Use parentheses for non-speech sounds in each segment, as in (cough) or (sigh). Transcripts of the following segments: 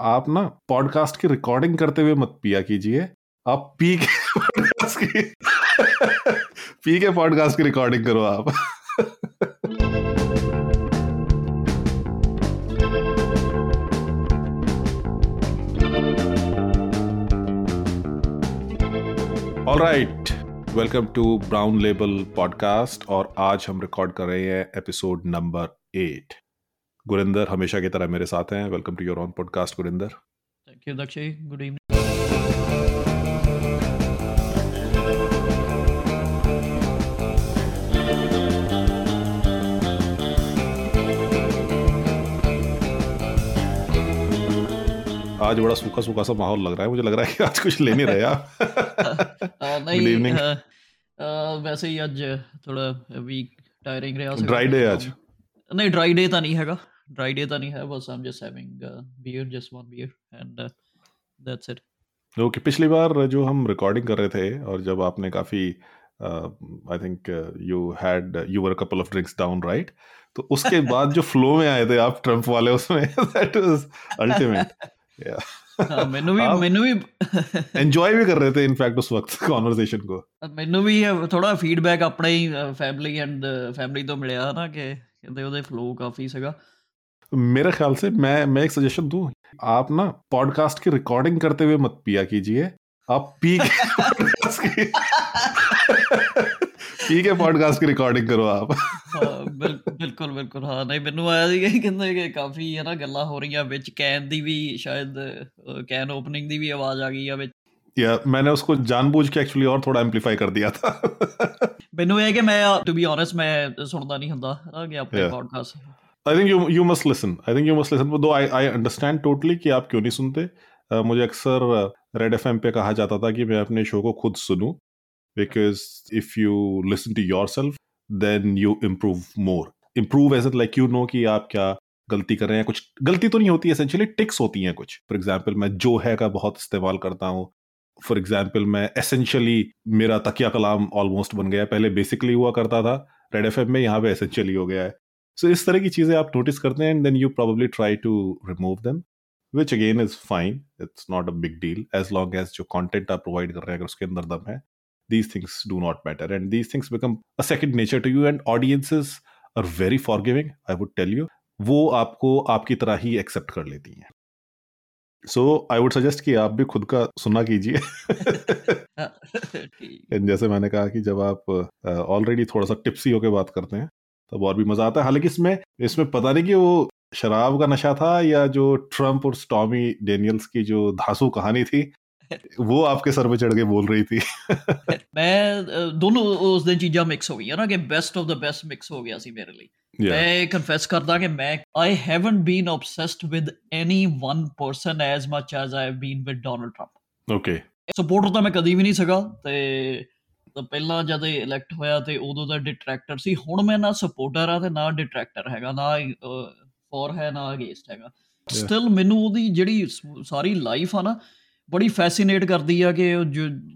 आप ना पॉडकास्ट की रिकॉर्डिंग करते हुए मत पिया कीजिए। आप पी के पॉडकास्ट की (laughs) पी के पॉडकास्ट की रिकॉर्डिंग करो आप। All right welcome to Brown Label podcast और आज हम रिकॉर्ड कर रहे हैं एपिसोड नंबर एट गुरिंदर हमेशा की तरह मेरे साथ हैं। Welcome to your on podcast Gurinder. Thank you Dakshay good evening आज बड़ा सूखा सूखा सा माहौल लग रहा है। मुझे लग रहा है कि आज कुछ ले नहीं रहे आप (laughs) वैसे ही आज थोड़ा वीक टायरिंग रहा ड्राई डे आज। नहीं ड्राई डे तो नहीं हैगा। ਨਹੀਂ ਡਰਾਈ ਡੇ ਤਾਂ ਨਹੀਂ ਹੈਗਾ ਡਰਾਈ ਡੇ ਤਾਂ ਨਹੀਂ ਹੈ ਬਸ I'm just having beer just one beer and that's it okay पिछली बार जो हम रिकॉर्डिंग कर रहे थे और जब आपने काफी I think you had you were couple of drinks down right तो उसके बाद जो फ्लो में आए थे आप ट्रम्प वाले उसमें दैट वाज अल्टीमेट ਹਾਂ ਮੈਨੂੰ ਵੀ ਆਪ- ਮੈਨੂੰ ਵੀ एंजॉय भी कर रहे थे इनफैक्ट उस वक्त कॉन्वर्सेशन को ਮੈਨੂੰ ਵੀ ਥੋੜਾ ਫੀਡਬੈਕ ਆਪਣੇ ਹੀ ਫੈਮਿਲੀ ਐਂਡ ਫੈਮਿਲੀ ਤੋਂ ਮਿਲਿਆ ਨਾ ਕਿ ਕਹਿੰਦੇ ਉਹਦੇ ਫਲੋ ਕਾਫੀ ਸੀਗਾ मेरे ख्याल से मैं मैं एक सजेशन दू आप ना पॉडकास्ट की रिकॉर्डिंग करते हुए मत पिया कीजिए। आप पी के (laughs) पी के पॉडकास्ट की रिकॉर्डिंग करो आप। हाँ, बिल्कुल बिल्कुल। हाँ नहीं मैं आया जी कहीं कहते हैं काफ़ी है ना गल्ला हो रही बिच कैन दी भी शायद कैन ओपनिंग दी भी आवाज़ आ गई है या yeah, मैंने उसको जानबूझ के एक्चुअली और थोड़ा एम्पलीफाई कर दिया था। मैंने ये मैं टू बी सुनता नहीं हूँ कि अपने yeah. I think you you must listen I think you must listen though I I understand totally कि आप क्यों नहीं सुनते। अ, मुझे अक्सर रेड एफ़ पे कहा जाता था कि मैं अपने शो को खुद सुनूं। Because if you listen to yourself then you improve more improve as like you know कि आप क्या गलती कर रहे हैं। कुछ गलती तो नहीं होती एसेंशियली टिक्स होती हैं कुछ। फॉर एग्ज़ाम्पल मैं जो है का बहुत इस्तेमाल करता हूँ। फॉर एग्ज़ाम्पल मैं एसेंशियली मेरा तकिया कलाम ऑलमोस्ट बन गया पहले बेसिकली हुआ करता था। रेड एफ़ में यहाँ पे एसेंशियली हो गया है। सो इस तरह की चीज़ें आप नोटिस करते हैं and then you probably try to remove them which again is fine it's not a big deal as long as जो कॉन्टेंट आप प्रोवाइड कर रहे हैं अगर उसके अंदर दम है these things do not matter. And these things become a second nature to you and audiences are very forgiving i would tell you. वो आपको आपकी तरह ही एक्सेप्ट कर लेती हैं. सो आई वुड सजेस्ट कि आप भी खुद का सुना कीजिए. (laughs) (laughs) ਠੀਕ And जैसे मैंने कहा कि जब आप ऑलरेडी uh, थोड़ा सा टिप्सी होकर बात करते हैं तब और भी मजा आता है हालांकि इसमें इसमें पता नहीं कि वो शराब का नशा था या जो ट्रम्प और स्टॉमी डेनियल्स की जो धांसू कहानी थी (laughs) वो आपके सर पे चढ़ के बोल रही थी (laughs) ਮੈਂ ਅ, ਦੋਨੋਂ ਉਸ ਦਿਨ ਚੀਜ਼ਾਂ ਮਿਕਸ ਹੋ ਗਈਆਂ ਨਾ ਕਿ best of the best mix ਹੋ ਗਿਆ ਸੀ ਮੇਰੇ ਲਈ Yeah. ਮੈਂ ਕਨਫੈਸ ਕਰਦਾ ਕਿ ਮੈਂ I haven't been obsessed with any one person as much as I have been with Donald Trump Okay. Supporter ਤਾਂ ਮੈਂ ਕਦੀ ਵੀ ਨਹੀਂ ਸੀਗਾ ਤੇ ਤਾਂ ਪਹਿਲਾਂ ਜਦ ਇਲੈਕਟ ਹੋਇਆ ਤੇ ਉਦੋਂ ਦਾ ਡਿਟਰੈਕਟਰ ਸੀ ਹੁਣ ਮੈਂ ਨਾ ਸਪੋਰਟਰ ਆ ਤੇ ਨਾ ਡਿਟਰੈਕਟਰ ਹੈਗਾ ਨਾ ਫੋਰ ਹੈ ਨਾ ਅਗੇਂਸਟ ਹੈਗਾ. ਸਟਿਲ ਮੈਨੂੰ ਉਹਦੀ ਜਿਹੜੀ ਸਾਰੀ ਲਾਈਫ ਆ ਨਾ ਬੜੀ ਫੈਸੀਨੇਟ ਕਰਦੀ ਆ ਕਿ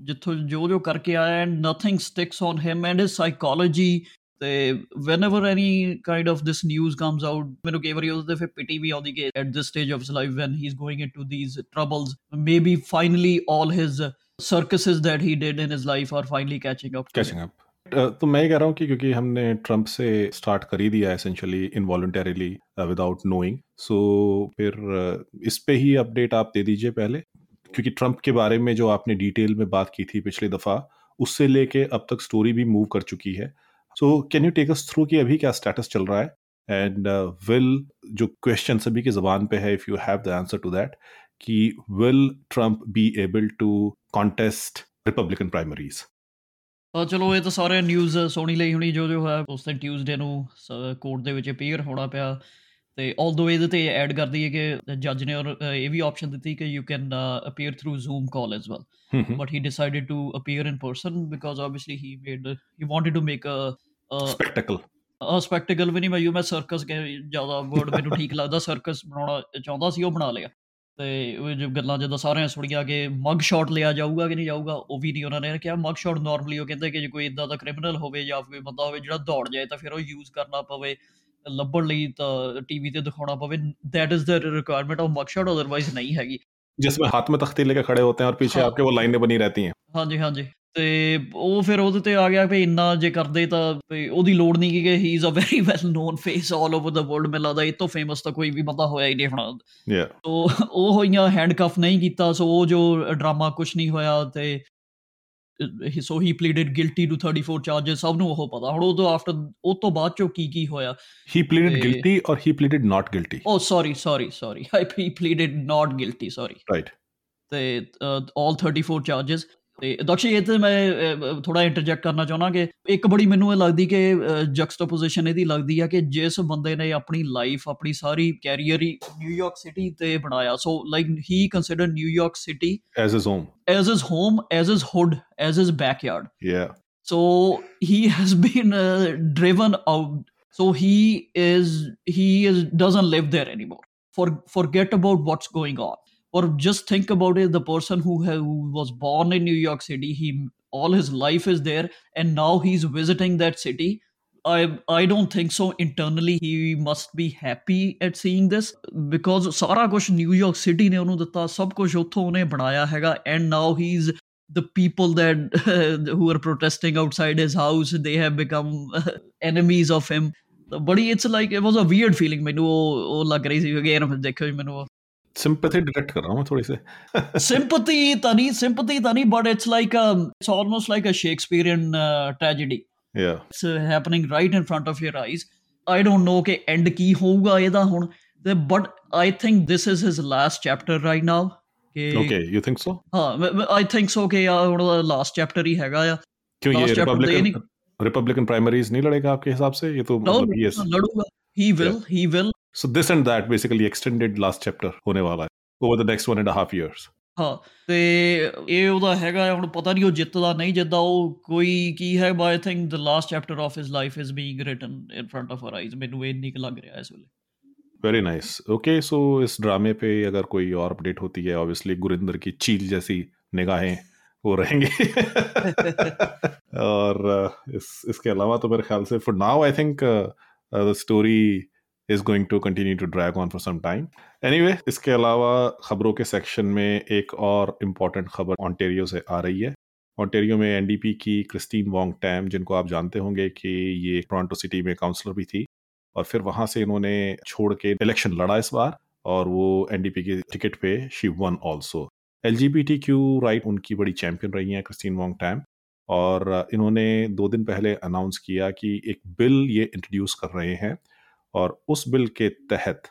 ਜਿੱਥੋਂ ਜੋ ਜੋ ਕਰਕੇ ਆਇਆ and nothing sticks on him and his psychology ਤੇ whenever any kind of this news comes out ਮੈਨੂੰ ਕਈ ਵਾਰੀ ਉਹਦੇ ਫਿਰ ਪਿਟੀ ਵੀ ਆਉਂਦੀ ਕਿ at this stage of his life when he is going into these troubles maybe finally all his circuses that he did in his life are finally catching up to him. Catching up तो मैं कह रहा हूँ कि क्योंकि हमने Trump से start कर ही दिया essentially involuntarily without knowing so फिर uh, इस पे ही अपडेट आप दे दीजिए पहले। क्योंकि ट्रंप के बारे में जो आपने डिटेल में बात की थी पिछली दफ़ा उससे लेके अब तक स्टोरी भी मूव कर चुकी है। So can you take us through कि अभी क्या स्टेटस चल रहा है? एंड विल uh, जो क्वेश्चन सभी की ज़बान पे है if you have the answer to that कि will Trump be able to contest Republican primaries ਤਾਂ ਚਲੋ ਇਹ ਤਾਂ ਸਾਰੇ ਨਿਊਜ਼ ਸੋਣੀ ਲਈ ਹੁਣੀ ਜੋ ਜੋ ਹੈ ਉਸ ਦਿਨ ਟਿਊਜ਼ਡੇ ਨੂੰ ਕੋਰਟ ਦੇ ਵਿੱਚ ਅਪੀਅਰ ਹੋਣਾ ਪਿਆ ਤੇ ਆਲਦੋ ਇਹਦੇ ਤੇ ਐਡ ਕਰਦੀ ਹੈ ਕਿ ਜੱਜ ਨੇ ਔਰ ਅ, ਇਹ ਵੀ ਆਪਸ਼ਨ ਦਿੱਤੀ ਕਿ you can appear through Zoom call as well Hmm. but he decided to appear in person because obviously he made he wanted to make a, a spectacle ਆ ਸਪੈਕਟੀਕਲ ਵੀ ਨਹੀਂ ਮੈਂ ਯੂ ਮੈਂ ਸਰਕਸ ਜਿਆਦਾ ਵਰਡ ਮੈਨੂੰ ਠੀਕ ਲੱਗਦਾ ਸਰਕਸ ਬਣਾਉਣਾ ਚਾਹੁੰਦਾ ਸੀ ਉਹ ਬਣਾ ਲਿਆ ਤੇ ਉਹ ਜੋ ਗੱਲਾਂ ਜਦੋਂ ਸਾਰਿਆਂ ਸੁਣੀਆਂ ਕਿ ਮਗ ਸ਼ਾਟ ਲਿਆ ਜਾਊਗਾ ਕਿ ਨਹੀਂ ਜਾਊਗਾ ਉਹ ਵੀ ਨਹੀਂ ਉਹਨਾਂ ਨੇ ਕਿਹਾ ਮਗ ਸ਼ਾਟ ਨਾਰਮਲੀ ਉਹ ਕਹਿੰਦੇ ਕਿ ਜੇ ਕੋਈ ਇਦਾਂ ਦਾ ਕ੍ਰਿਮੀਨਲ ਹੋਵੇ ਜਾਂ ਕੋਈ ਬੰਦਾ ਹੋਵੇ ਜਿਹੜਾ ਦੌੜ ਜਾਏ ਤਾਂ ਫਿਰ ਉਹ ਯੂਜ਼ ਕਰਨਾ ਪਵੇ ਲੱਭਣ ਲਈ ਤਾਂ ਟੀਵੀ ਤੇ ਦਿਖਾਉਣਾ ਪਵੇ that is the requirement of ਮਕਸ਼ਟ otherwise ਨਹੀਂ ਹੈਗੀ जिसमें हाथ में तख्ती लेके खड़े होते हैं और पीछे हाँ। आपके वो लाइनें बनी रहती हैं ਹਾਂਜੀ ਹਾਂਜੀ ਤੇ ਉਹ ਫਿਰ ਉਹਦੇ ਤੇ ਆ ਗਿਆ ਕਿ ਇੰਨਾ ਜੇ ਕਰਦੇ ਤਾਂ ਉਹਦੀ ਲੋੜ ਨਹੀਂ ਕਿ he is a very well known face all over the world ਮੈਨੂੰ ਲੱਗਦਾ ਇਹ ਤੋਂ ਫੇਮਸ ਤਾਂ ਕੋਈ ਵੀ ਬੰਦਾ ਹੋਇਆ ਹੀ ਨਹੀਂ ਹੁਣ। ਯਾ ਤੋ ਉਹ ਹੋਈਆਂ ਹੈਂਡਕਫ ਨਹੀਂ ਕੀਤਾ ਸੋ ਉਹ ਜੋ ਡਰਾਮਾ ਕੁਝ ਨਹੀਂ ਹੋਇਆ ਤੇ so he pleaded guilty to 34 charges ਸਭ ਨੂੰ ਉਹ ਪਤਾ। ਹੁਣ ਉਹ ਤੋਂ ਆਫਟਰ ਉਹ ਤੋਂ ਬਾਅਦ ਚੋ ਕੀ ਕੀ ਹੋਇਆ? He pleaded guilty or he pleaded not guilty oh sorry sorry sorry I pleaded not guilty sorry right ਤੇ ਆਲ 34 ਚਾਰजेस ਤੇ ਦਕਸ਼ ਇਹ ਤੇ ਮੈਂ ਥੋੜਾ ਇੰਟਰਜੈਕਟ ਕਰਨਾ ਚਾਹੁੰਦਾ ਕਿ ਇੱਕ ਬੜੀ ਮੈਨੂੰ ਇਹ ਲੱਗਦੀ ਕਿ ਜਕਸਟਾਪੋਜੀਸ਼ਨ ਇਹਦੀ ਲੱਗਦੀ ਆ ਕਿ ਜਿਸ ਬੰਦੇ ਨੇ ਆਪਣੀ ਲਾਈਫ ਆਪਣੀ ਸਾਰੀ ਕੈਰੀਅਰ ਹੀ ਨਿਊਯਾਰਕ ਸਿਟੀ ਤੇ ਬਣਾਇਆ so like he consider New York city as his home as his home, as his hood, as his backyard. या So he has been uh, driven out. So he is he is doesn't live there anymore. For forget about what's going on. Or just think about it. The person who ha- who was born in New York City, he all his life is there, and now he's visiting that city. I I don't think so. Internally, he must be happy at seeing this because ਸਾਰਾ ਕੁਝ New York city ਨੇ ਉਹਨੂੰ ਦਿੱਤਾ ਸਭ ਕੁਝ ਉੱਥੋਂ ਉਹਨੇ ਬਣਾਇਆ ਹੈਗਾ and now he's the people that (laughs) who are protesting outside his house they have become (laughs) enemies of him ਬੜੀ it's like it was a weird feeling ਮੈਨੂੰ ਉਹ ਉਹ ਲੱਗ ਰਹੀ ਸੀ ਅਗੇਨ ਦੇਖੋ ਜੀ ਮੈਨੂੰ सिंपैथी डिटेक्ट कर रहा हूँ मैं थोड़ी से sympathy ਤਾਂ ਨਹੀਂ sympathy ਤਾਂ ਨਹੀਂ but it's like a, it's almost like a shakespearean uh, tragedy या it's uh, happening right in front of your eyes i don't know ਕਿ end ਕੀ ਹੋਊਗਾ ਇਹਦਾ ਹੁਣ ਤੇ but i think this is his last chapter right now ਕਿ okay you think so ਹਾਂ I think so ਕਿ ਆ ਹੁਣ ਲਾਸਟ चैप्टर ही हैगा या क्यों ये Last chapter तो ये रिपब्लिकन रिपब्लिकन प्राइमरीज नहीं लड़ेगा आपके हिसाब से ये तो no मतलब ये लड़ूगा he will he will so this and that basically extended last chapter होने वाला है over the next one and half years ਹਾਂ ਤੇ ਇਹ ਉਹਦਾ ਹੈਗਾ ਆ, ਹੁਣ ਪਤਾ ਨਹੀਂ ਉਹ ਜਿੱਤਦਾ ਨਹੀਂ ਜਿੱਤਦਾ ਉਹ ਕੋਈ ਕੀ ਹੈ but I think the last chapter of his life is being written in front of our eyes ਮੈਨੂੰ ਇਹ ਨਹੀਂ ਲੱਗ ਰਿਹਾ ਇਸ ਵੇਲੇ वेरी नाइस ओके सो इस ड्रामे पे अगर कोई और अपडेट होती है ऑब्वियसली गुरिंदर की चील जैसी निगाहें वो रहेंगी और uh, इस इसके अलावा तो मेरे ख्याल से for now I think the story is going to continue to drag on for some time anyway इसके अलावा खबरों के सेक्शन में एक और इंपॉर्टेंट खबर ऑन्टेरियो से आ रही है ऑन्टेरियो में एनडीपी की क्रिस्टीन वोंग टैम जिनको आप जानते होंगे कि ये टोरंटो सिटी में काउंसलर भी थी और फिर वहाँ से इन्होंने छोड़ के इलेक्शन लड़ा इस बार और वो एनडीपी की टिकट पे she won also all right उनकी बड़ी चैंपियन रही हैं क्रिस्टीन वोंग टैम और इन्होंने दो दिन पहले अनाउंस किया कि एक बिल ये इंट्रोड्यूस कर रहे हैं और उस बिल के तहत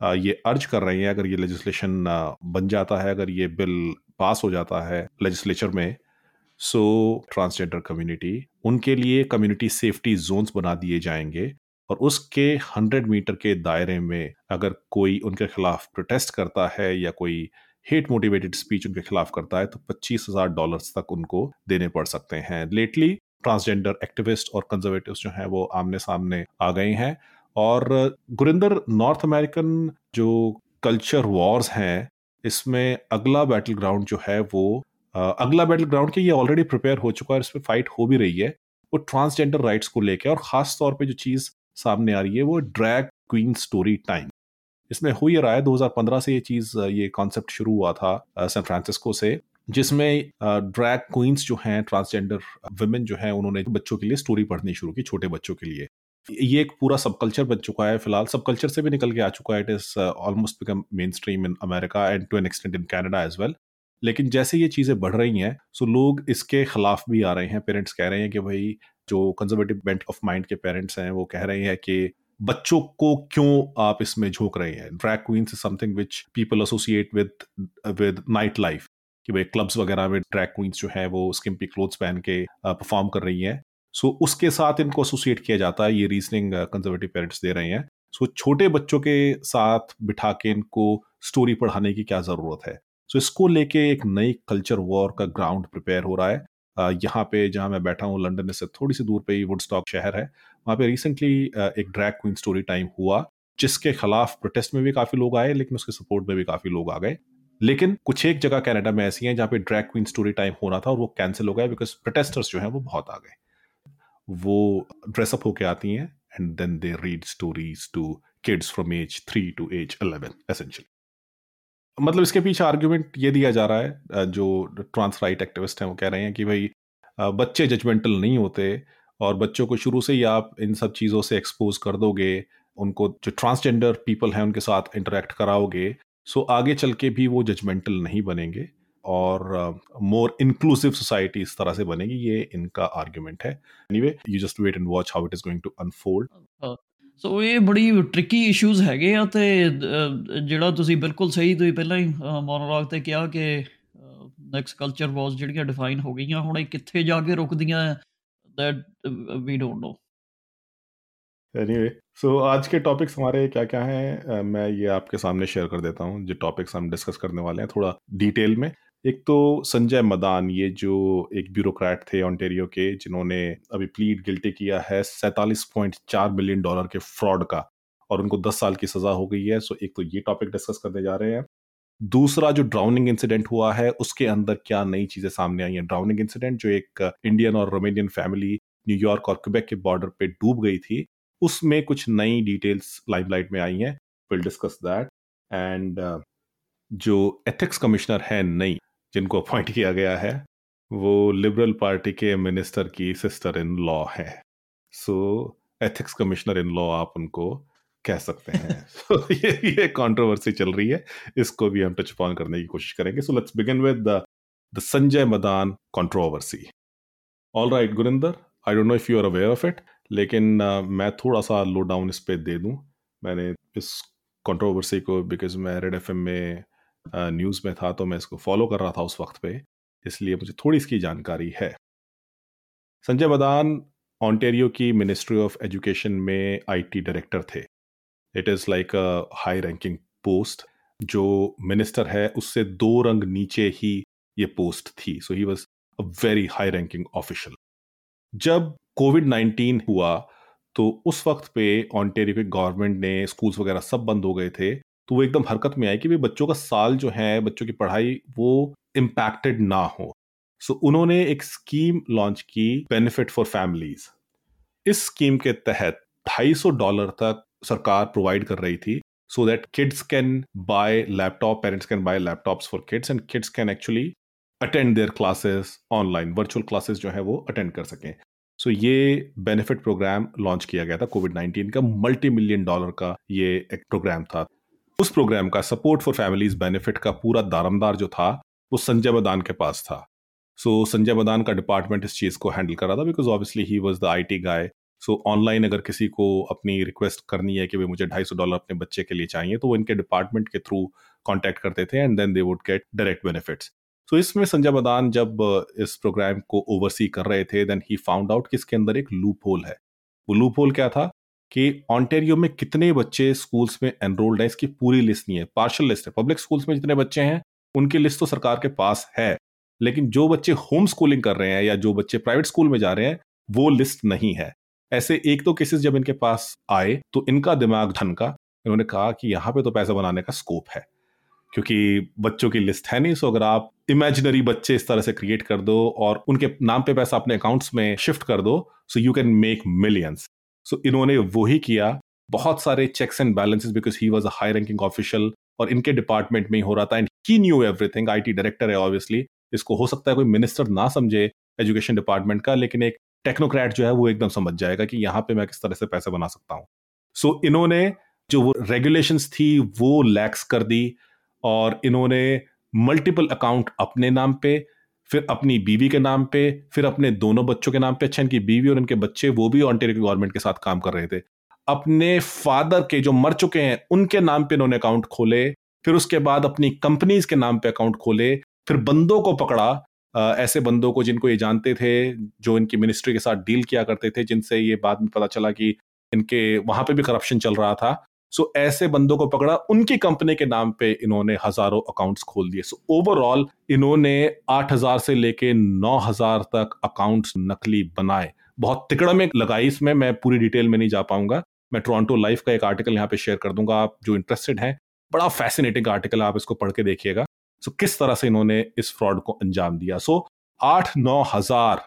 ये अर्ज़ कर रहे हैं, अगर ये लेजिस्लेशन बन जाता है, अगर ये बिल पास हो जाता है लेजिस्लेचर में सो ट्रांसजेंडर कम्युनिटी उनके लिए कम्युनिटी सेफ्टी जोन्स बना दिए जाएँगे और उसके 100 मीटर के दायरे में अगर कोई उनके खिलाफ प्रोटेस्ट करता है या कोई हेट मोटिवेटेड स्पीच उनके खिलाफ करता है तो पच्चीस हज़ार डॉलर्स तक उनको देने पड़ सकते हैं। लेटली ट्रांसजेंडर एक्टिविस्ट और कंजर्वेटिव जो हैं, वो आमने सामने आ गए हैं। और गुरिंदर, नॉर्थ अमेरिकन जो कल्चर वॉर्स हैं, इसमें अगला बैटल ग्राउंड जो है वो अगला बैटल ग्राउंड के ये ऑलरेडी प्रिपेयर हो चुका है इस पर फाइट हो भी रही है, वो ट्रांसजेंडर राइट्स को लेकर और खास तौर पे जो चीज़ सामने आ रही है वो ड्रैग क्वीन स्टोरी टाइम इसमें हो ये रहा है 2015 से ये चीज़, ये कॉन्सेप्ट शुरू हुआ था सैन फ्रांसिस्को से, जिसमें ड्रैग क्वींस जो हैं ट्रांसजेंडर वुमेन जो हैं, उन्होंने बच्चों के लिए स्टोरी पढ़नी शुरू की, छोटे बच्चों के लिए। ये एक पूरा सब कल्चर बन चुका है फ़िलहाल। सब कल्चर से भी निकल के आ चुका है। It is almost become mainstream in America and to an extent in Canada as well लेकिन जैसे ये चीज़ें बढ़ रही हैं सो लोग इसके खिलाफ भी आ रहे हैं। पेरेंट्स कह रहे हैं कि भाई, जो कंजर्वेटिव बेंट ऑफ़ माइंड के पेरेंट्स हैं, वो कह रहे हैं कि बच्चों को क्यों आप इसमें झोंक रहे हैं? Drag queens is something which people associate with with night life कि भाई क्लब्स वगैरह में ड्रैग क्वींस जो है, वो स्किम्पी क्लोथ्स पहन के परफॉर्म कर रही हैं। सो उसके साथ इनको एसोसिएट किया जाता है ये रीजनिंग कंजर्वेटिव पेरेंट्स दे रहे हैं। सो छोटे बच्चों के साथ बिठा के इनको स्टोरी पढ़ाने की क्या ज़रूरत है? सो इसको लेके एक नई कल्चर वॉर का ग्राउंड प्रिपेयर हो रहा है। Uh, यहाँ पे जहाँ मैं बैठा हूँ लंदन से थोड़ी सी दूर पे ही वुडस्टॉक शहर है। वहाँ पे रिसेंटली एक ड्रैग क्वीन स्टोरी टाइम हुआ जिसके खिलाफ प्रोटेस्ट में भी काफ़ी लोग आए लेकिन उसके सपोर्ट में भी काफ़ी लोग आ गए। लेकिन कुछ एक जगह कनाडा में ऐसी हैं जहाँ पे ड्रैग क्वीन स्टोरी टाइम होना था और वो कैंसिल हो गया बिकॉज़ प्रोटेस्टर्स जो हैं वो बहुत आ गए। वो ड्रेसअप होके आती हैं and then they read stories to kids from age 3 to age 11 essentially. मतलब इसके पीछे आर्ग्यूमेंट ये दिया जा रहा है जो ट्रांस राइट एक्टिविस्ट हैं, वो कह रहे हैं कि भाई बच्चे जजमेंटल नहीं होते और बच्चों को शुरू से ही आप इन सब चीज़ों से एक्सपोज कर दोगे, उनको जो ट्रांसजेंडर पीपल हैं उनके साथ इंटरेक्ट कराओगे सो आगे चल के भी वो जजमेंटल नहीं बनेंगे। और मोर इंक्लूसिव सोसाइटी इस तरह से बनेगी ये इनका आर्ग्यूमेंट है anyway you just wait and watch how it is going to unfold so ਇਹ ਬੜੀ ਟ੍ਰਿਕੀ ਇਸ਼ੂਜ਼ ਹੈਗੇ ਆ ਤੇ ਜਿਹੜਾ ਤੁਸੀਂ ਬਿਲਕੁਲ ਸਹੀ ਤੁਸੀਂ ਪਹਿਲਾਂ ਹੀ ਮੋਨੋਲੌਗ ਤੇ ਕਿਹਾ ਕਿ ਨੈਕਸਟ ਕਲਚਰ ਵਾਸ ਜਿਹੜੀਆਂ ਡਿਫਾਈਨ ਹੋ ਗਈਆਂ ਹੁਣ ਇਹ ਕਿੱਥੇ ਜਾ ਕੇ ਰੁਕਦੀਆਂ that we don't know anyway so आज के टॉपिक्स हमारे क्या क्या हैं मैं ये आपके सामने शेयर कर देता हूँ जो टॉपिक्स हम डिस्कस करने वाले हैं थोड़ा डिटेल में एक तो संजय मदान, ये जो एक ब्यूरोक्रेट थे ऑन्टेरियो के, जिन्होंने अभी प्लीड गिल्टी किया है सैतालीस पॉइंट चार मिलियन डॉलर के फ्रॉड का, और उनको दस साल की सजा हो गई है, सो एक तो ये टॉपिक डिस्कस करने जा रहे हैं। दूसरा जो ड्राउनिंग इंसिडेंट हुआ है, उसके अंदर क्या नई चीज़ें सामने आई हैं? ड्राउनिंग इंसिडेंट जो एक इंडियन और रोमेनियन फैमिली न्यूयॉर्क और क्यूबेक के बॉर्डर पे डूब गई थी, उसमें कुछ नई डिटेल्स लाइमलाइट में आई हैं। विल डिस्कस दैट एंड जो एथिक्स कमिश्नर है, नई जिनको अपॉइंट किया गया है वो लिबरल पार्टी के मिनिस्टर की सिस्टर इन लॉ है। So ethics commissioner in law आप उनको कह सकते हैं। (laughs) So, ये ये कंट्रोवर्सी चल रही है। इसको भी हम टच अपॉन करने की कोशिश करेंगे। So let's begin with the the Sanjay Madan controversy all right Gurinder I don't know if you are aware of it लेकिन uh, मैं थोड़ा सा लो डाउन इस पे दे दूँ। मैंने इस कंट्रोवर्सी को बिकॉज़ मैं रेड एफएम में न्यूज़ में था तो मैं इसको फॉलो कर रहा था उस वक्त पे, इसलिए मुझे थोड़ी इसकी जानकारी है। संजय मदान ऑन्टेरियो की मिनिस्ट्री ऑफ़ एजुकेशन में आईटी डायरेक्टर थे। It is like a high ranking post, जो मिनिस्टर है, उससे दो रंग नीचे ही ये पोस्ट थी। So he was a very high ranking official. जब कोविड नाइन्टीन हुआ तो उस वक्त पे ऑन्टेरियो के गवर्नमेंट ने, स्कूल्स वगैरह सब बंद हो गए थे। तो वो एकदम हरकत में आई कि भाई बच्चों का साल जो है बच्चों की पढ़ाई वो इम्पैक्टेड ना हो। सो so, उन्होंने एक स्कीम लॉन्च की बेनिफिट फॉर फैमिलीज़ इस स्कीम के तहत 250 डॉलर तक सरकार प्रोवाइड कर रही थी so that kids can buy laptop parents can buy laptops for kids and kids can actually attend their classes online virtual classes जो है वो अटेंड कर सकें। सो so, ये बेनिफिट प्रोग्राम लॉन्च किया गया था कोविड 19 का मल्टी मिलियन डॉलर का ये एक प्रोग्राम था। उस प्रोग्राम का सपोर्ट फॉर फैमिलीज़ बेनिफिट का पूरा दारमदार जो था वो संजय मदान के पास था। सो so, संजय मदान का डिपार्टमेंट इस चीज़ को हैंडल कर रहा था because obviously he was the I T guy so online अगर किसी को अपनी रिक्वेस्ट करनी है कि भाई मुझे ढाई सौ डॉलर अपने बच्चे के लिए चाहिए तो वो इनके डिपार्टमेंट के थ्रू कॉन्टैक्ट करते थे and then they would get direct benefits so इसमें संजय मदान जब इस प्रोग्राम को ओवरसी कर रहे थे देन ही फाउंड आउट कि इसके अंदर एक लूप होल है। वो लूप होल क्या था? कि ऑन्टेरियो में कितने बच्चे स्कूल्स में एनरोल्ड है, इसकी पूरी लिस्ट नहीं है। पार्शल लिस्ट है। पब्लिक स्कूल्स में जितने बच्चे हैं, उनकी लिस्ट तो सरकार के पास है। लेकिन जो बच्चे होम स्कूलिंग कर रहे हैं या जो बच्चे प्राइवेट स्कूल में जा रहे हैं, वो लिस्ट नहीं है। ऐसे एक दो केसेस जब इनके पास आए तो इनका दिमाग ढनका इन्होंने कहा कि यहाँ पे तो पैसा बनाने का स्कोप है। क्योंकि बच्चों की लिस्ट है नहीं सो अगर आप इमेजिनरी बच्चे इस तरह से क्रिएट कर दो और उनके नाम पे पैसा अपने अकाउंट्स में शिफ्ट कर दो so you can make millions so इन्होंने वही किया। बहुत सारे checks and balances because he was a high ranking official और इनके डिपार्टमेंट में ही हो रहा था and he knew everything IT director है ऑब्वियसली इसको हो सकता है कोई मिनिस्टर ना समझे एजुकेशन डिपार्टमेंट का लेकिन एक टेक्नोक्रेट जो है वो एकदम समझ जाएगा कि यहाँ पे मैं किस तरह से पैसे बना सकता हूँ। सो so, इन्होंने जो वो रेगुलेशंस थी वो लैक्स कर दी और इन्होंने मल्टीपल अकाउंट अपने नाम पे फिर अपनी बीवी के नाम पे, फिर अपने दोनों बच्चों के नाम पे अच्छा इनकी बीवी और इनके बच्चे, वो भी ऑन्टेरियो गवर्नमेंट के साथ काम कर रहे थे। अपने फादर के जो मर चुके हैं, उनके नाम पे इन्होंने अकाउंट खोले, फिर उसके बाद अपनी कंपनीज़ के नाम पे अकाउंट खोले, फिर बंदों को पकड़ा। ऐसे बंदों को जिनको ये जानते थे, जो इनकी मिनिस्ट्री के साथ डील किया करते थे, जिनसे ये बाद में पता चला कि इनके वहाँ पे भी करप्शन चल रहा था। सो ऐसे बंदों को पकड़ा। उनकी कंपनी के नाम पे इन्होंने हज़ारों अकाउंट्स खोल दिए। सो ओवरऑल इन्होंने 8000 से लेके 9000 तक अकाउंट्स नकली बनाए। बहुत तिकड़ में लगाई इसमें। मैं पूरी डिटेल में नहीं जा पाऊँगा। मैं टोरंटो लाइफ का एक आर्टिकल यहाँ पे शेयर कर दूँगा। आप जो इंटरेस्टेड हैं, बड़ा फैसिनेटिंग आर्टिकल आप इसको पढ़ के देखिएगा। सो किस तरह से इन्होंने इस फ्रॉड को अंजाम दिया? सो आठ नौ हज़ार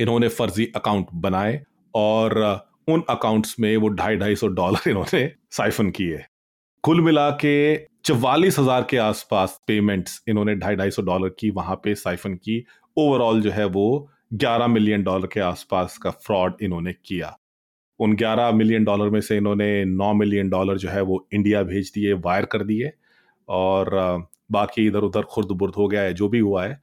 इन्होंने फर्जी अकाउंट बनाए और उन अकाउंट्स में वो ढाई ढाई सौ डॉलर इन्होंने साइफन किए। कुल मिला के चवालीस हज़ार के आसपास पेमेंट्स इन्होंने ढाई ढाई सौ डॉलर की वहाँ पे साइफन की। ओवरऑल जो है वो 11 मिलियन डॉलर के आसपास का फ्रॉड इन्होंने किया। उन 11 मिलियन डॉलर में से इन्होंने नौ मिलियन डॉलर जो है वो इंडिया भेज दिए वायर कर दिए और बाकी इधर उधर खुर्द बुर्द हो गया है, जो भी हुआ है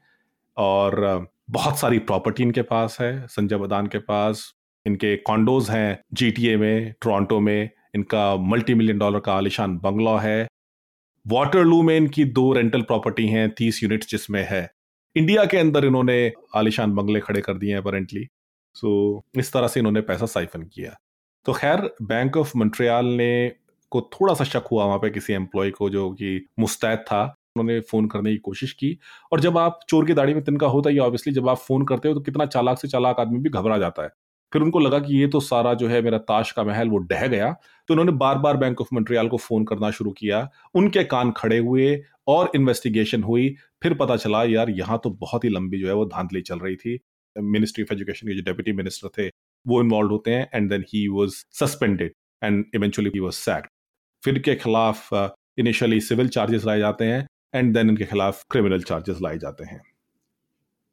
और बहुत सारी प्रॉपर्टी इनके पास है, संजय बदान के पास इनके कॉन्डोज हैं जीटीए में टोरंटो में इनका मल्टी मिलियन डॉलर का आलिशान बंगला है। वाटरलू में इनकी दो रेंटल प्रॉपर्टी हैं तीस यूनिट्स जिसमें है। इंडिया के अंदर इन्होंने आलिशान बंगले खड़े कर दिए हैं अपेरेंटली सो so, इस तरह से इन्होंने पैसा साइफन किया। तो खैर बैंक ऑफ़ मंट्रियाल ने को थोड़ा सा शक हुआ वहाँ पे किसी एम्प्लॉय को जो कि मुस्तैद था। उन्होंने फ़ोन करने की कोशिश की। और जब आप चोर की दाढ़ी में तिनका होता है ऑब्वियसली जब आप फ़ोन करते हो तो कितना चालाक से चालाक आदमी भी घबरा जाता है। फिर उनको लगा कि ये तो सारा जो है मेरा ताश का महल, वो डह गया। तो उन्होंने बार बार बैंक ऑफ़ मंट्रियाल को फ़ोन करना शुरू किया। उनके कान खड़े हुए और इन्वेस्टिगेशन हुई। फिर पता चला, यार, यहाँ तो बहुत ही लंबी जो है वो धांधली चल रही थी। मिनिस्ट्री ऑफ़ एजुकेशन के जो डेप्यूटी मिनिस्टर थे, वो इन्वॉल्व होते हैं and then he was suspended and eventually he was sacked फिर के खिलाफ इनिशियली सिविल चार्जेस लाए जाते हैं एंड देन इनके खिलाफ क्रिमिनल चार्जेस लाए जाते हैं।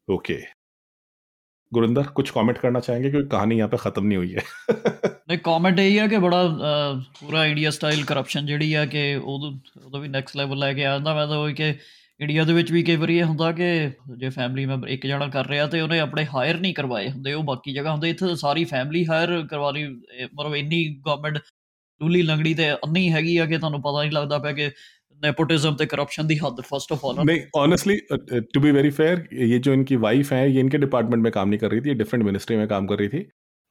Okay okay. गुरिंदर कुछ कमेंट करना चाहेंगे क्योंकि कहानी यहाँ पे खत्म नहीं हुई है नहीं कमेंट यही है कि बड़ा पूरा इंडिया ਸਟਾਈਲ ਕਰਪਸ਼ਨ ਜਿਹੜੀ ਆ ਕਿ ਉਹ ਉਹਦਾ ਵੀ ਨੈਕਸਟ ਲੈਵਲ ਲੈ ਕੇ ਆਉਂਦਾ ਮੈਂ ਤਾਂ ਉਹ ਕਿ ਇੰਡੀਆ ਦੇ ਵਿੱਚ ਵੀ ਕਈ ਵਾਰੀ ਇਹ ਹੁੰਦਾ ਕਿ ਜੇ ਫੈਮਿਲੀ ਮੈਂਬਰ ਇੱਕ ਜਣਾ ਕਰ ਰਿਹਾ ਤੇ ਉਹਨੇ ਆਪਣੇ ਹਾਇਰ ਨਹੀਂ ਕਰਵਾਏ ਹੁੰਦੇ ਉਹ ਬਾਕੀ ਜਗ੍ਹਾ ਹੁੰਦੇ ਇੱਥੇ ਸਾਰੀ ਫੈਮਿਲੀ ਹਾਇਰ ਕਰਵਾ ਲਈ ਮਤਲਬ ਇੰਨੀ ਗਵਰਨਮੈਂਟ ਟੂਲੀ ਲੰਗੜੀ ਤੇ ਅੰਨੀ ਹੈਗੀ ਆ ਕਿ ਤੁਹਾਨੂੰ ਪਤਾ ਨਹੀਂ ਲੱਗਦਾ ਪਿਆ ਕਿ नेपोटिज्म ਤੇ करप्शन ਦੀ हद फ़र्स्ट ऑफ़ ऑल नहीं honestly to be very fair ये जो इनकी वाइफ है ये इनके डिपार्टमेंट में काम नहीं कर रही थी डिफरेंट मिनिस्ट्री में काम कर रही थी।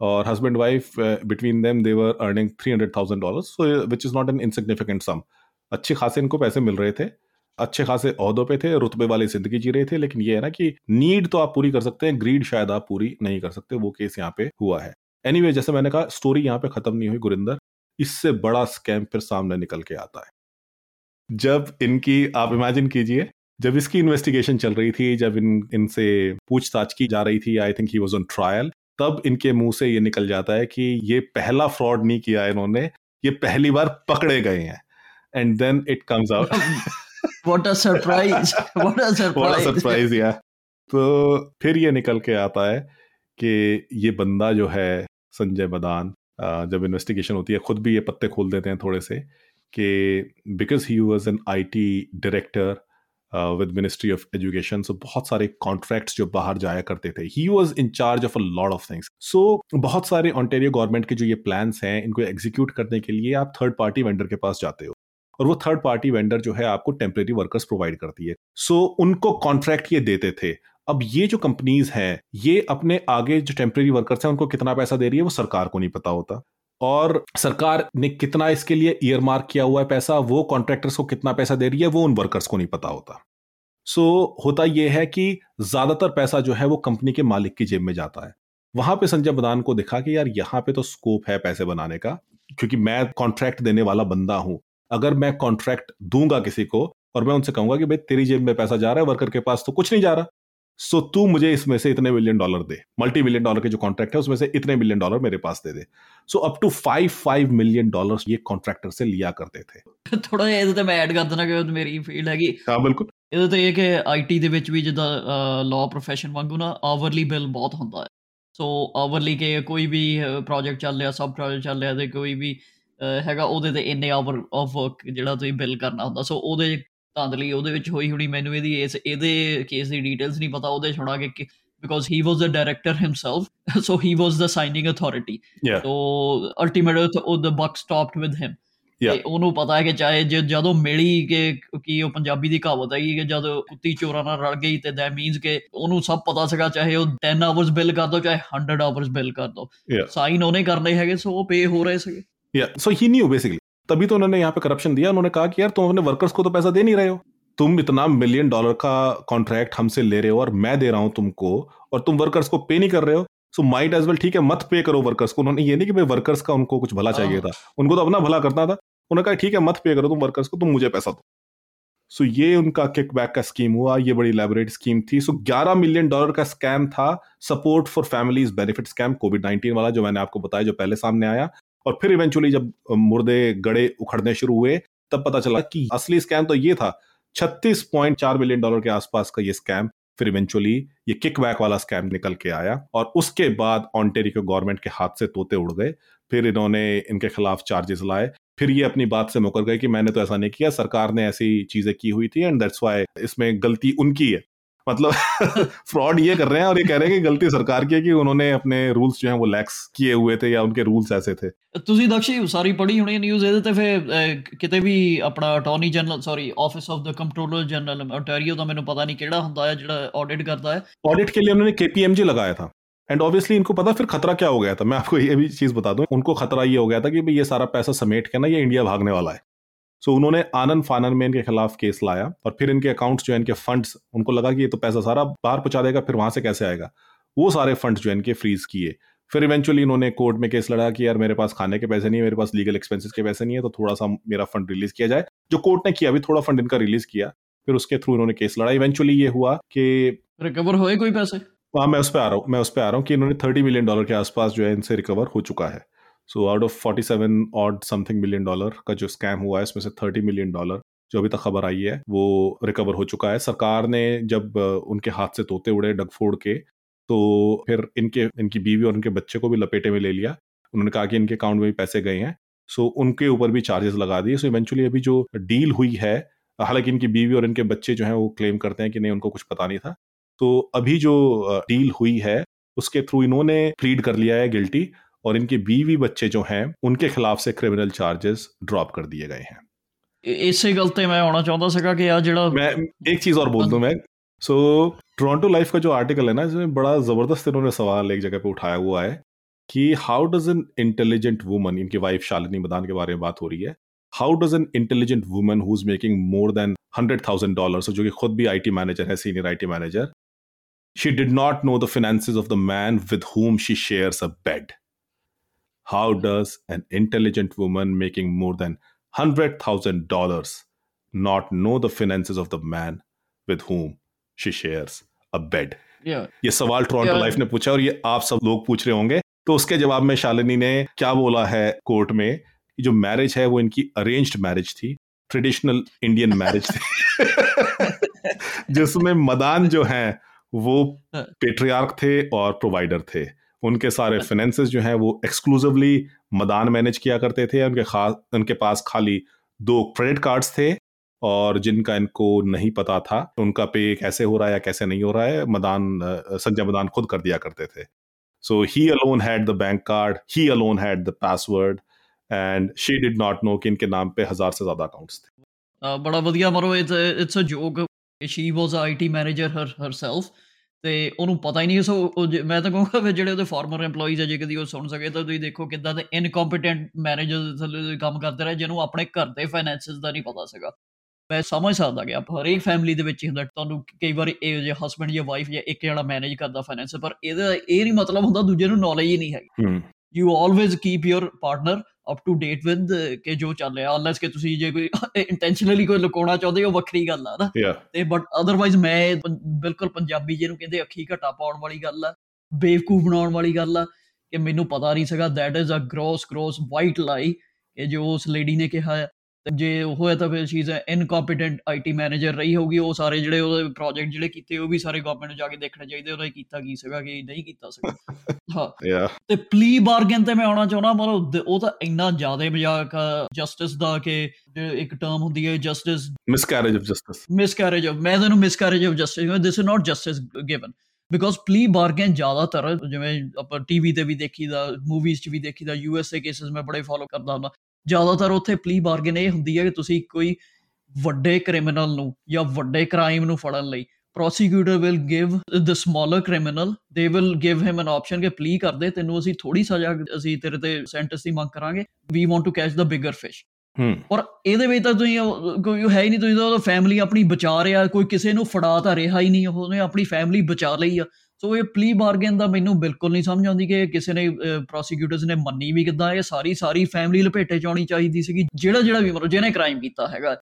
और husband wife between them they were earning three hundred thousand dollar so which is not an insignificant sum अच्छे खासे इनको पैसे मिल रहे थे अच्छे खासे अहदों पे थे रुतबे वाली ज़िंदगी जी रहे थे लेकिन ये है ना कि नीड तो आप पूरी कर सकते हैं ग्रीड शायद आप पूरी नहीं कर सकते वो केस यहाँ पे हुआ है। एनीवे anyway, जैसे मैंने कहा स्टोरी यहाँ पे खत्म नहीं हुई गुरिंदर। इससे बड़ा स्कैम फिर सामने निकल के आता है। जब इनकी आप इमेजिन कीजिए जब इसकी इन्वेस्टिगेशन चल रही थी जब इन इनसे पूछताछ की जा रही थी I think he was on trial तब इनके मुँह से ये निकल जाता है कि ये पहला फ्रॉड नहीं किया इन्होंने ये पहली बार पकड़े गए हैं। And then it comes out what a surprise what a surprise surprise या तो फिर ये निकल के आता है कि ये बंदा जो है संजय बदान जब इन्वेस्टिगेशन होती है खुद भी ये पत्ते खोल देते हैं थोड़े से कि because he was an I T director with ministry of education so बहुत सारे कॉन्ट्रैक्ट्स जो बाहर जाया करते थे। He was in charge of a lot of things so बहुत सारे ऑन्टेरियो गवर्नमेंट के जो ये प्लान्स हैं इनको एग्जीक्यूट करने के लिए आप थर्ड पार्टी वेंडर के पास जाते हो। और वो थर्ड पार्टी वेंडर जो है आपको टेम्परेरी वर्कर्स प्रोवाइड करती है। सो so, उनको कॉन्ट्रैक्ट ये देते थे। अब ये जो कंपनीज़ हैं ये अपने आगे जो टेम्परेरी वर्कर्स हैं उनको कितना पैसा दे रही है वो सरकार को नहीं पता होता। और सरकार ने कितना इसके लिए ईयर मार्क किया हुआ है पैसा वो कॉन्ट्रैक्टर्स को कितना पैसा दे रही है वो उन वर्कर्स को नहीं पता होता। सो so, होता यह है कि ज़्यादातर पैसा जो है वो कंपनी के मालिक की जेब में जाता है। वहाँ पे संजय बदान को दिखा कि यार यहाँ पे तो स्कोप है पैसे बनाने का क्योंकि मैं कॉन्ट्रैक्ट देने वाला बंदा हूँ। अगर मैं कॉन्ट्रैक्ट दूँगा किसी को और मैं उनसे कहूँगा कि भाई तेरी जेब में पैसा जा रहा है वर्कर के पास तो कुछ नहीं जा रहा। सो तू मुझे इसमें से इतने मिलियन डॉलर दे मल्टी मिलियन डॉलर के जो कॉन्ट्रैक्ट है उसमें से इतने मिलियन डॉलर मेरे पास दे दे so up to five five million dollar ये कॉन्ट्रैक्टर से लिया करते थे ਥੋੜਾ ਜਿਹਾ ਇਹਦੇ ਤੇ ਮੈਂ ਐਡ ਕਰ ਦਿੰਦਾ ਕਿ ਮੇਰੀ ਫੀਲਡ ਹੈਗੀ ਹਾਂ ਬਿਲਕੁਲ ਇਹਦੇ ਤੇ ਇਹ ਕਿ ਆਈਟੀ ਦੇ ਵਿੱਚ ਵੀ ਜਿੱਦਾਂ ਲਾਅ ਪ੍ਰੋਫੈਸ਼ਨ ਵਾਂਗੂ ਨਾ ਆਵਰਲੀ ਬਿੱਲ ਬਹੁਤ ਹੁੰਦਾ ਹੈ ਸੋ ਆਵਰਲੀ ਕੇ ਕੋਈ ਵੀ ਪ੍ਰੋਜੈਕਟ ਚੱਲ ਰਿਹਾ ਸਬ ਪ੍ਰੋਜੈਕਟ ਚੱਲ ਰਿਹਾ ਤੇ ਕੋਈ ਵੀ ਹੈਗਾ ਉਹਦੇ ਤੇ ਇੰਨੇ ਆਵਰ ਆਫ ਵਰਕ ਜਿਹੜਾ ਤੁਸੀਂ ਬਿੱਲ ਕਰਨਾ ਹੁੰਦਾ ਸੋ ਉਹਦੇ ਧਾਂਦਲੀ ਉਹਦੇ ਵਿੱਚ ਹੋਈ ਹੁਣੀ ਮੈਨੂੰ ਇਹਦੀ ਇਸ ਇਹਦੇ ਕੇਸ ਦੀ ਡਿਟੇਲਸ ਨਹੀਂ ਪਤਾ ਉਹਦੇ ਛੋੜਾ ਕਿ because he was the director himself so he was the signing authority. Yeah. so ultimately the buck stopped with him. ਤੇ ਉਹਨੂੰ ਪਤਾ ਹੈ ਕਿ ਚਾਹੇ ਜਦੋਂ ਮਿਲੀ ਕਿ ਕੀ ਉਹ ਪੰਜਾਬੀ ਦੀ ਕਹਾਵਤ ਹੈਗੀ ਕਿ ਜਦੋਂ ਕੁੱਤੀ ਚੋਰਾਂ ਨਾਲ ਰਲ ਗਈ ਤੇ ਦੈਟ ਮੀਨਸ ਕਿ ਉਹਨੂੰ ਸਭ ਪਤਾ ਸੀਗਾ ਚਾਹੇ ਉਹ 10 ਆਵਰਸ ਬਿੱਲ ਕਰ ਦੋ ਚਾਹੇ 100 ਆਵਰਸ ਬਿੱਲ ਕਰ ਦੋ। ਸਾਈਨ ਉਹਨੇ ਕਰਨੇ ਹੈਗੇ ਸੋ ਉਹ ਪੇ ਹੋ ਰਹੇ ਸੀਗੇ। Yeah, so he knew basically. तभी तो उन्होंने यहाँ पे करप्शन दिया। उन्होंने कहा कि यार तुम अपने वर्कर्स को तो पैसा दे नहीं रहे हो। तुम इतना मिलियन डॉलर का कॉन्ट्रैक्ट हमसे ले रहे हो और मैं दे रहा हूँ तुमको और तुम वर्कर्स को पे नहीं कर रहे हो। सो माइट एज वेल ठीक है मत पे करो वर्कर्स को। उन्होंने ये नहीं कि भाई वर्कर्स का उनको कुछ भला चाहिए था। उनको तो अपना भला करना था। उन्होंने कहा ठीक है मत पे करो तुम वर्कर्स को तुम मुझे पैसा दो। सो ये उनका किक बैक का स्कीम हुआ। ये बड़ी लेबोरेट स्कीम थी। सो 11 मिलियन डॉलर का स्कैम था। Support for families benefit scam COVID 19 वाला जो मैंने आपको बताया जो पहले सामने आया। और फिर इवेंचुअली जब मुर्दे गड़े उखड़ने शुरू हुए, तब पता चला कि असली स्कैम तो ये था 36.4 मिलियन डॉलर के आसपास का ये स्कैम फिर इवेंचुअली ये किकबैक वाला स्कैम निकल के आया और उसके बाद ऑन्टेरिको गवर्नमेंट के हाथ से तोते उड़ गए। फिर इन्होंने इनके खिलाफ चार्जेस लाए। फिर ये अपनी बात से मुकर गए कि मैंने तो ऐसा नहीं किया, सरकार ने ऐसी चीज़ें की हुई थी एंड दैट्स वाई इसमें गलती उनकी है। मतलब फ्रॉड ये कर रहे हैं और ये कह रहे हैं कि गलती सरकार की है कि उन्होंने अपने रूल्स जो हैं वो लैक्स किए हुए थे या उनके रूल्स ऐसे थे ਤੁਸੀਂ ਦਕਸ਼ੀ ਸਾਰੀ ਪੜ੍ਹੀ ਹੋਣੀ ਨਿਊਜ਼ ਇਹਦੇ ਤੇ ਫਿਰ ਕਿਤੇ ਵੀ ਆਪਣਾ attorney general sorry office of the controller general ontario ਦਾ ਮੈਨੂੰ ਪਤਾ ਨਹੀਂ ਕਿਹੜਾ ਹੁੰਦਾ ਹੈ ਜਿਹੜਾ ਆਡਿਟ ਕਰਦਾ ਹੈ ऑडिट के लिए उन्होंने केपीएमजी लगाया था एंड ऑब्वियसली इनको पता फिर खतरा क्या हो गया था मैं आपको ये भी चीज बता दूं उनको खतरा ये हो गया था कि भाई ये सारा पैसा समेट के ना ये इंडिया भागने वाला है सो उन्होंने आनंद फानन में इनके खिलाफ केस लाया और फिर इनके अकाउंट्स जो है इनके फंड्स उनको लगा कि ये तो पैसा सारा बाहर पहुँचा देगा फिर वहाँ से कैसे आएगा? वो सारे फंड्स जो है इनके फ्रीज किए। फिर इवेंचुअली इन्होंने कोर्ट में केस लड़ा कि यार मेरे पास खाने के पैसे नहीं है मेरे पास लीगल एक्सपेंसेस के पैसे नहीं है तो थोड़ा सा मेरा फंड रिलीज़ किया जाए। जो कोर्ट ने किया अभी थोड़ा फंड इनका रिलीज़ किया फिर उसके थ्रू इन्होंने केस लड़ा। इवेंचुअली ये हुआ कि रिकवर हुए कोई पैसे? हाँ मैं उस पर आ रहा हूँ मैं उस पर आ रहा हूँ कि इन्होंने थर्टी मिलियन डॉलर के आसपास जो है इनसे रिकवर हो चुका है। So out of forty seven odd something million dollar का जो स्कैम हुआ है इसमें से थर्टी मिलियन डॉलर जो अभी तक खबर आई है, वो रिकवर हो चुका है। सरकार ने जब उनके हाथ से तोते उड़े डगफोड़ के तो फिर इनके, इनकी बीवी और उनके बच्चे को भी लपेटे में ले लिया। उन्होंने कहा कि इनके अकाउंट में भी पैसे गए हैं। सो उनके ऊपर भी चार्जेस लगा दिए। सो इवेंचुअली अभी जो डील हुई है, हालाँकि इनकी बीवी और इनके बच्चे जो हैं, वो क्लेम करते हैं कि नहीं, उनको कुछ पता नहीं था। तो अभी जो डील हुई है, उसके थ्रू इन्होंने प्लीड कर लिया है गिल्टी और इनके बीवी बच्चे जो हैं उनके खिलाफ से क्रिमिनल चार्जेस ड्रॉप कर दिए गए हैं ਇਸੇ ਗੱਲ ਤੇ ਮੈਂ ਆਉਣਾ ਚਾਹੁੰਦਾ ਸੀਗਾ ਕਿ ਆ ਜਿਹੜਾ मैं एक चीज और बोल दूं मैं सो टोरंटो लाइफ का जो आर्टिकल है ना इसमें बड़ा जबरदस्त इन्होंने सवाल एक जगह पे उठाया हुआ है कि how does an intelligent woman इनकी वाइफ शालिनी मदान के बारे में बात हो रही है how does an intelligent woman who is making more than hundred thousand dollar जो कि खुद भी आईटी मैनेजर है senior IT manager she did not know the finances of the man with whom she shares a bed how does an intelligent woman making more than $100,000 not know the finances of the man with whom she shares a bed yeah. ये सवाल Toronto Yeah. Life ने पूछा और ये आप सब लोग पूछ रहे होंगे तो उसके जवाब में शालिनी ने क्या बोला है कोर्ट में जो मैरिज है वो इनकी अरेंज्ड मैरिज थी ट्रेडिशनल इंडियन मैरिज थी (laughs) जिसमें मदान जो हैं वो हाँ। पेट्रियार्क थे और प्रोवाइडर थे उनके सारे (laughs) फाइनेंस जो हैं वो एक्सक्लूसिवली मदान मैनेज किया करते थे। उनके खास उनके पास खाली दो क्रेडिट कार्ड्स थे और जिनका इनको नहीं पता था। उनका पे कैसे हो रहा है या कैसे नहीं हो रहा है मदान संजय मदान खुद कर दिया करते थे। So he alone had the bank card he alone had the password and she did not know कि इनके नाम पे हज़ार से ज़्यादा अकाउंट्स थे। बड़ा बढ़िया मरो it's it's a joke she was a IT manager her herself ਤੇ ਉਹਨੂੰ ਪਤਾ ਹੀ ਨਹੀਂ ਸੋ ਮੈਂ ਤਾਂ ਕਹੂੰਗਾ ਵੀ ਜਿਹੜੇ ਉਹਦੇ ਫਾਰਮਰ EMPLOYEES ਹੈ ਜੇ ਕਦੀ ਉਹ ਸੁਣ ਸਕੇ ਤਾਂ ਤੁਸੀਂ ਦੇਖੋ ਕਿੱਦਾਂ ਦੇ ਇਨਕੰਪੀਟੈਂਟ ਮੈਨੇਜਰ ਥੱਲੇ ਕੰਮ ਕਰਦੇ ਰਹੇ, ਜਿਹਨੂੰ ਆਪਣੇ ਘਰ ਦੇ ਫਾਈਨੈਂਸਸ ਦਾ ਨਹੀਂ ਪਤਾ ਸੀਗਾ। ਮੈਂ ਸਮਝ ਸਕਦਾ ਕਿ ਆਪ ਹਰੇਕ ਫੈਮਿਲੀ ਦੇ ਵਿੱਚ ਹੁੰਦਾ, ਤੁਹਾਨੂੰ ਕਈ ਵਾਰ ਇਹ ਜੇ ਹਸਬੰਡ ਜਾਂ ਵਾਈਫ ਜਾਂ ਇੱਕ ਜਿਹੜਾ ਮੈਨੇਜ ਕਰਦਾ ਫਾਈਨੈਂਸ ਪਰ ਇਹਦਾ ਇਹ ਨਹੀਂ ਮਤਲਬ ਹੁੰਦਾ, ਦੂਜੇ ਨੂੰ ਨੌਲੇਜ ਹੀ ਨਹੀਂ ਹੈ। You always keep your partner up to date with ਕਿ ਜੋ ਚੱਲ ਰਿਹਾ ਅਨਲੈਸ ਕਿ ਤੁਸੀਂ ਜੇ ਕੋਈ (laughs) ਇੰਟੈਂਸ਼ਨਲੀ ਕੋਈ ਲੁਕਾਉਣਾ ਚਾਹੁੰਦੇ ਹੋ ਵੱਖਰੀ ਗੱਲ ਆ ਨਾ। ਤੇ ਬਟ ਅਦਰਵਾਈਜ਼ ਮੈਂ ਬਿਲਕੁਲ ਪੰਜਾਬੀ ਜਿਹਨੂੰ ਕਹਿੰਦੇ ਅੱਖੀ ਘਟਾ ਪਾਉਣ ਵਾਲੀ ਗੱਲ ਆ ਬੇਵਕੂਫ ਬਣਾਉਣ ਵਾਲੀ ਗੱਲ ਆ ਕਿ ਮੈਨੂੰ ਪਤਾ ਨਹੀਂ ਸੀਗਾ that is a gross gross white lie ਕਿ ਜੋ ਉਸ ਲੇਡੀ ਨੇ ਕਿਹਾ ਜੇ ਉਹ ਹੈ ਤਾਂ ਫਿਰ she is incompetent IT manager ਰਹੀ ਹੋਊਗੀ ਉਹ ਸਾਰੇ ਜਿਹੜੇ ਉਹਦੇ ਪ੍ਰੋਜੈਕਟ ਜਿਹੜੇ ਕੀਤੇ ਉਹ ਵੀ ਸਾਰੇ ਗਵਰਨਮੈਂਟ ਨੂੰ ਜਾ ਕੇ ਦੇਖਣੇ ਚਾਹੀਦੇ ਉਹਨੇ ਕੀਤਾ ਕੀ ਸੀਗਾ ਕਿ ਨਹੀਂ ਕੀਤਾ ਸੀਗਾ। (laughs) ਹਾਂ। ਤੇ ਪਲੀ ਬਾਰਗੇਨ ਤੇ ਮੈਂ ਆਉਣਾ ਚਾਹੁੰਦਾ ਮਤਲਬ ਉਹ ਤਾਂ ਇੰਨਾ ਜ਼ਿਆਦਾ ਮਜ਼ਾਕ ਜਸਟਿਸ ਦਾ ਕਿ ਇੱਕ ਟਰਮ ਹੁੰਦੀ ਹੈ justice miscarriage of justice. Miscarriage of ਮੈਂ ਤੁਹਾਨੂੰ miscarriage of justice this is not justice given because plea bargain ਜ਼ਿਆਦਾਤਰ ਜਿਵੇਂ ਆਪਾਂ ਟੀਵੀ ਤੇ ਵੀ ਦੇਖੀਦਾ ਮੂਵੀਜ਼ 'ਚ ਵੀ ਦੇਖੀਦਾ ਯੂਐਸਏ ਕੇਸਸ ਮੈਂ ਬੜੇ ਫਾਲੋ ਕਰਦਾ ਹੁੰਦਾ। ਜ਼ਿਆਦਾਤਰ ਉੱਥੇ ਪਲੀ ਬਾਰਗੇਨ ਇਹ ਹੁੰਦੀ ਹੈ ਕਿ ਤੁਸੀਂ ਕੋਈ ਵੱਡੇ ਕ੍ਰਿਮੀਨਲ ਨੂੰ ਜਾਂ ਵੱਡੇ ਕ੍ਰਾਈਮ ਨੂੰ ਫੜਨ ਲਈ prosecutor will give the smaller criminal they will give him an option ਕਿ ਪਲੀ ਕਰ ਦੇ ਤੈਨੂੰ ਅਸੀਂ ਥੋੜੀ ਸਜ਼ਾ ਅਸੀਂ ਤੇਰੇ ਤੇ ਸੈਂਟੈਂਸ ਦੀ ਮੰਗ ਕਰਾਂਗੇ we want to catch the bigger fish. hmm ਪਰ ਇਹਦੇ ਵਿੱਚ ਤਾਂ ਤੁਸੀਂ ਕੋਈ ਹੈ ਹੀ ਨਹੀਂ ਤੁਸੀਂ ਤਾਂ ਫੈਮਿਲੀ ਆਪਣੀ ਬਚਾ ਰਿਹਾ ਕੋਈ ਕਿਸੇ ਨੂੰ ਫੜਾ ਤਾਂ ਰਿਹਾ ਹੀ ਨਹੀਂ ਉਹਨੇ ਆਪਣੀ ਫੈਮਿਲੀ ਬਚਾ ਲਈ ਆ। ਸੋ ਇਹ ਪਲੀ ਬਾਰਗੇਨ ਦਾ ਮੈਨੂੰ ਬਿਲਕੁਲ ਨਹੀਂ ਸਮਝ ਆਉਂਦੀ ਕਿ ਕਿਸੇ ਨੇ ਪ੍ਰੋਸੀਕਿਊਟਰਸ ਨੇ ਮੰਨੀ ਵੀ ਕਿੱਦਾਂ ਇਹ ਸਾਰੀ ਸਾਰੀ ਫੈਮਿਲੀ ਲਪੇਟੇ ਚ ਆਉਣੀ ਚਾਹੀਦੀ ਸੀਗੀ। ਜਿਹੜਾ ਜਿਹੜਾ ਵੀ ਮਤਲਬ ਜਿਹਨੇ ਕ੍ਰਾਈਮ ਕੀਤਾ ਹੈਗਾ।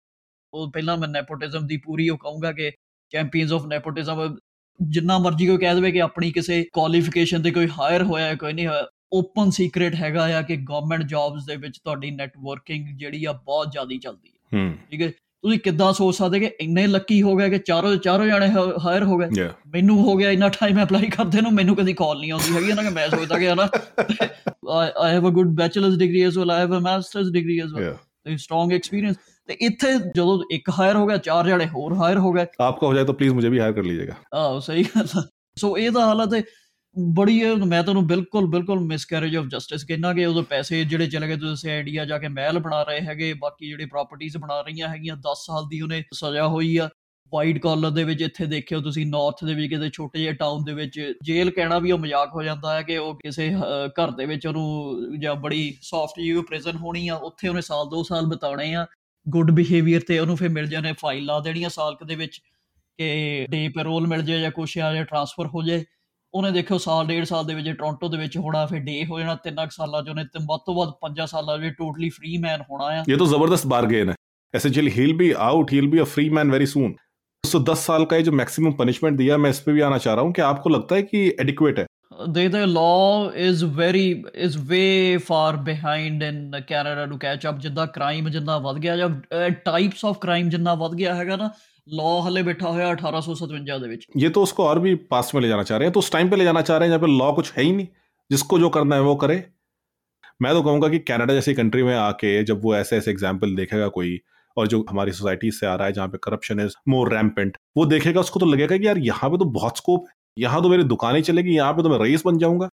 ਉਹ ਪਹਿਲਾਂ ਮੈਂ ਨੈਪੋਟਿਜ਼ਮ ਦੀ ਪੂਰੀ ਉਹ ਕਹੂੰਗਾ ਕਿ ਚੈਂਪੀਅਨਸ ਆਫ ਨੈਪੋਟਿਜ਼ਮ ਜਿੰਨਾ ਮਰਜ਼ੀ ਕੋਈ ਕਹਿ ਦੇਵੇ ਕਿ ਆਪਣੀ ਕਿਸੇ ਕੁਆਲੀਫਿਕੇਸ਼ਨ ਤੇ ਕੋਈ ਹਾਇਰ ਹੋਇਆ ਹੈ ਕੋਈ ਨਹੀਂ ਹੋਇਆ। ਓਪਨ ਸੀਕ੍ਰੀਟ ਹੈਗਾ ਆ ਕਿ ਗਵਰਨਮੈਂਟ ਜੌਬਸ ਦੇ ਵਿੱਚ ਤੁਹਾਡੀ ਨੈਟਵਰਕਿੰਗ ਜਿਹੜੀ ਆ ਬਹੁਤ ਜ਼ਿਆਦੀ ਚੱਲਦੀ ਹੂੰ। ਠੀਕ ਹੈ? ਤੁਸੀਂ ਕਿੱਦਾਂ ਸੋਚ ਸਕਦੇ ਕਿ ਇੰਨੇ ਲੱਕੀ ਹੋ ਗਏ ਕਿ ਚਾਰੋਂ ਚਾਰੋਂ ਜਾਣੇ ਹਾਇਰ ਹੋ ਗਏ? ਮੈਨੂੰ ਹੋ ਗਿਆ ਇੰਨਾ ਟਾਈਮ ਅਪਲਾਈ ਕਰਦੇ ਨੂੰ ਮੈਨੂੰ ਕਦੀ ਕਾਲ ਨਹੀਂ ਆਉਂਦੀ ਹੈਗੀ ਨਾ ਕਿ ਮੈਂ ਸੋਚਦਾ ਕਿ ਹਨਾ I have a good bachelors degree as well I have a masters degree as well ਤੇ ਸਟਰੋਂਗ ਐਕਸਪੀਰੀਅੰਸ ਤੇ ਇੱਥੇ ਜਦੋਂ ਇੱਕ ਹਾਇਰ ਹੋ ਗਿਆ ਚਾਰ ਜਣੇ ਹੋਰ ਹਾਇਰ ਹੋ ਗਏ। ਆਪਕਾ ਹੋ ਜਾਏ ਤਾਂ ਪਲੀਜ਼ ਮੁਝੇ ਵੀ ਹਾਇਰ ਕਰ ਲੀਜੀਏਗਾ ਆਹ ਸਹੀ ਗੱਲ ਸੋ ਇਹ ਤਾਂ ਹਾਲਤ ਹੈ ਬੜੀ ਇਹ ਮੈਂ ਤੁਹਾਨੂੰ ਬਿਲਕੁਲ ਬਿਲਕੁਲ ਮਿਸਕੈਰੇਜ ਆਫ ਜਸਟਿਸ ਕਹਿੰਦਾ ਕਿ ਉਦੋਂ ਪੈਸੇ ਜਿਹੜੇ ਚਲੇ ਗਏ ਤੁਸੀਂ ਆਈਡੀਆ ਜਾ ਕੇ ਮਹਿਲ ਬਣਾ ਰਹੇ ਹੈਗੇ ਬਾਕੀ ਜਿਹੜੇ ਪ੍ਰਾਪਰਟੀਆਂ ਬਣਾ ਰਹੀਆਂ ਹੈਗੀਆਂ 10 ਸਾਲ ਦੀ ਉਹਨੇ ਸਜ਼ਾ ਹੋਈ ਆ। ਵਾਈਟ ਕਾਲਰ ਦੇ ਵਿੱਚ ਇੱਥੇ ਦੇਖਿਓ ਤੁਸੀਂ ਨਾਰਥ ਦੇ ਵੀ ਕਿਤੇ ਛੋਟੇ ਜਿਹੇ ਟਾਊਨ ਦੇ ਵਿੱਚ ਜੇਲ੍ਹ ਕਹਿਣਾ ਵੀ ਉਹ ਮਜ਼ਾਕ ਹੋ ਜਾਂਦਾ ਹੈ ਕਿ ਉਹ ਕਿਸੇ ਅਹ, ਘਰ ਦੇ ਵਿੱਚ ਉਹਨੂੰ ਜਾਂ ਬੜੀ ਸੌਫਟ ਜਿਹੀ ਪ੍ਰਿਜ਼ਨ ਹੋਣੀ ਆ ਉੱਥੇ ਉਹਨੇ ਸਾਲ 2 ਸਾਲ ਬਿਤਾਉਣੇ ਆ। ਗੁੱਡ ਬਿਹੇਵੀਅਰ ਤੇ ਉਹਨੂੰ ਫਿਰ ਮਿਲ ਜਾਣੇ ਫਾਈਲ ਲਾ ਦੇਣੀਆਂ ਸਾਲ ਕੁ ਦੇ ਵਿੱਚ ਕਿ ਡੇ ਪੈਰੋਲ ਮਿਲ ਜਾਏ ਜਾਂ ਕੁਛ ਆ ਜਾਂ ਟ੍ਰਾਂਸਫਰ ਹੋ ਜਾਏ। ਉਹਨੇ ਦੇਖਿਓ ਸਾਲ ਡੇਢ ਸਾਲ ਦੇ ਵਿੱਚ ਟੋਰਾਂਟੋ ਦੇ ਵਿੱਚ ਹੋਣਾ ਫਿਰ ਡੇ ਹੋ ਜਾਣਾ ਤਿੰਨ ਕੁ ਸਾਲਾਂ ਚ ਉਹਨੇ ਤੇ ਵੱਧ ਤੋਂ ਵੱਧ ਪੰਜਾਂ ਸਾਲਾਂ ਵਿੱਚ ਟੋਟਲੀ ਫ੍ਰੀ ਮੈਨ ਹੋਣਾ ਆ ये तो जबरदस्त बार्गेन है essentially he'll be out he'll be a free man very soon so 10 साल का ये जो मैक्सिमम पनिशमेंट दिया मैं इस पे भी आना चाह रहा हूँ कि आपको लगता है कि एडिक्वेट है the the law is very is way far behind in Canada to catch up ਜਿੱਦਾਂ ਕ੍ਰਾਈਮ ਜਿੰਨਾ ਵੱਧ ਗਿਆ ਜਾਂ ਟਾਈਪਸ ਆਫ ਕ੍ਰਾਈਮ ਜਿੰਨਾ ਵੱਧ ਗਿਆ ਹੈਗਾ ਨਾ ਲਾਅ ਹਲੇ ਬੈਠਾ ਹੋਇਆ 1857 ਦੇ ਵਿੱਚ ये तो उसको और भी पास में ले जाना चाह रहे हैं तो उस टाइम पे ले जाना चाह रहे हैं जहाँ पे लॉ कुछ है ही नहीं जिसको जो करना है वो करे मैं तो कहूंगा कि कनाडा जैसी कंट्री में आके जब वो ऐसे ऐसे एग्जाम्पल देखेगा कोई और जो हमारी सोसाइटी से आ रहा है जहाँ पे करप्शन इज मोर रैम्पेंट वो देखेगा उसको तो लगेगा कि यार यहाँ पे तो बहुत स्कोप है यहाँ तो मेरी दुकानें चलेगी यहाँ पे तो मैं रईस बन जाऊंगा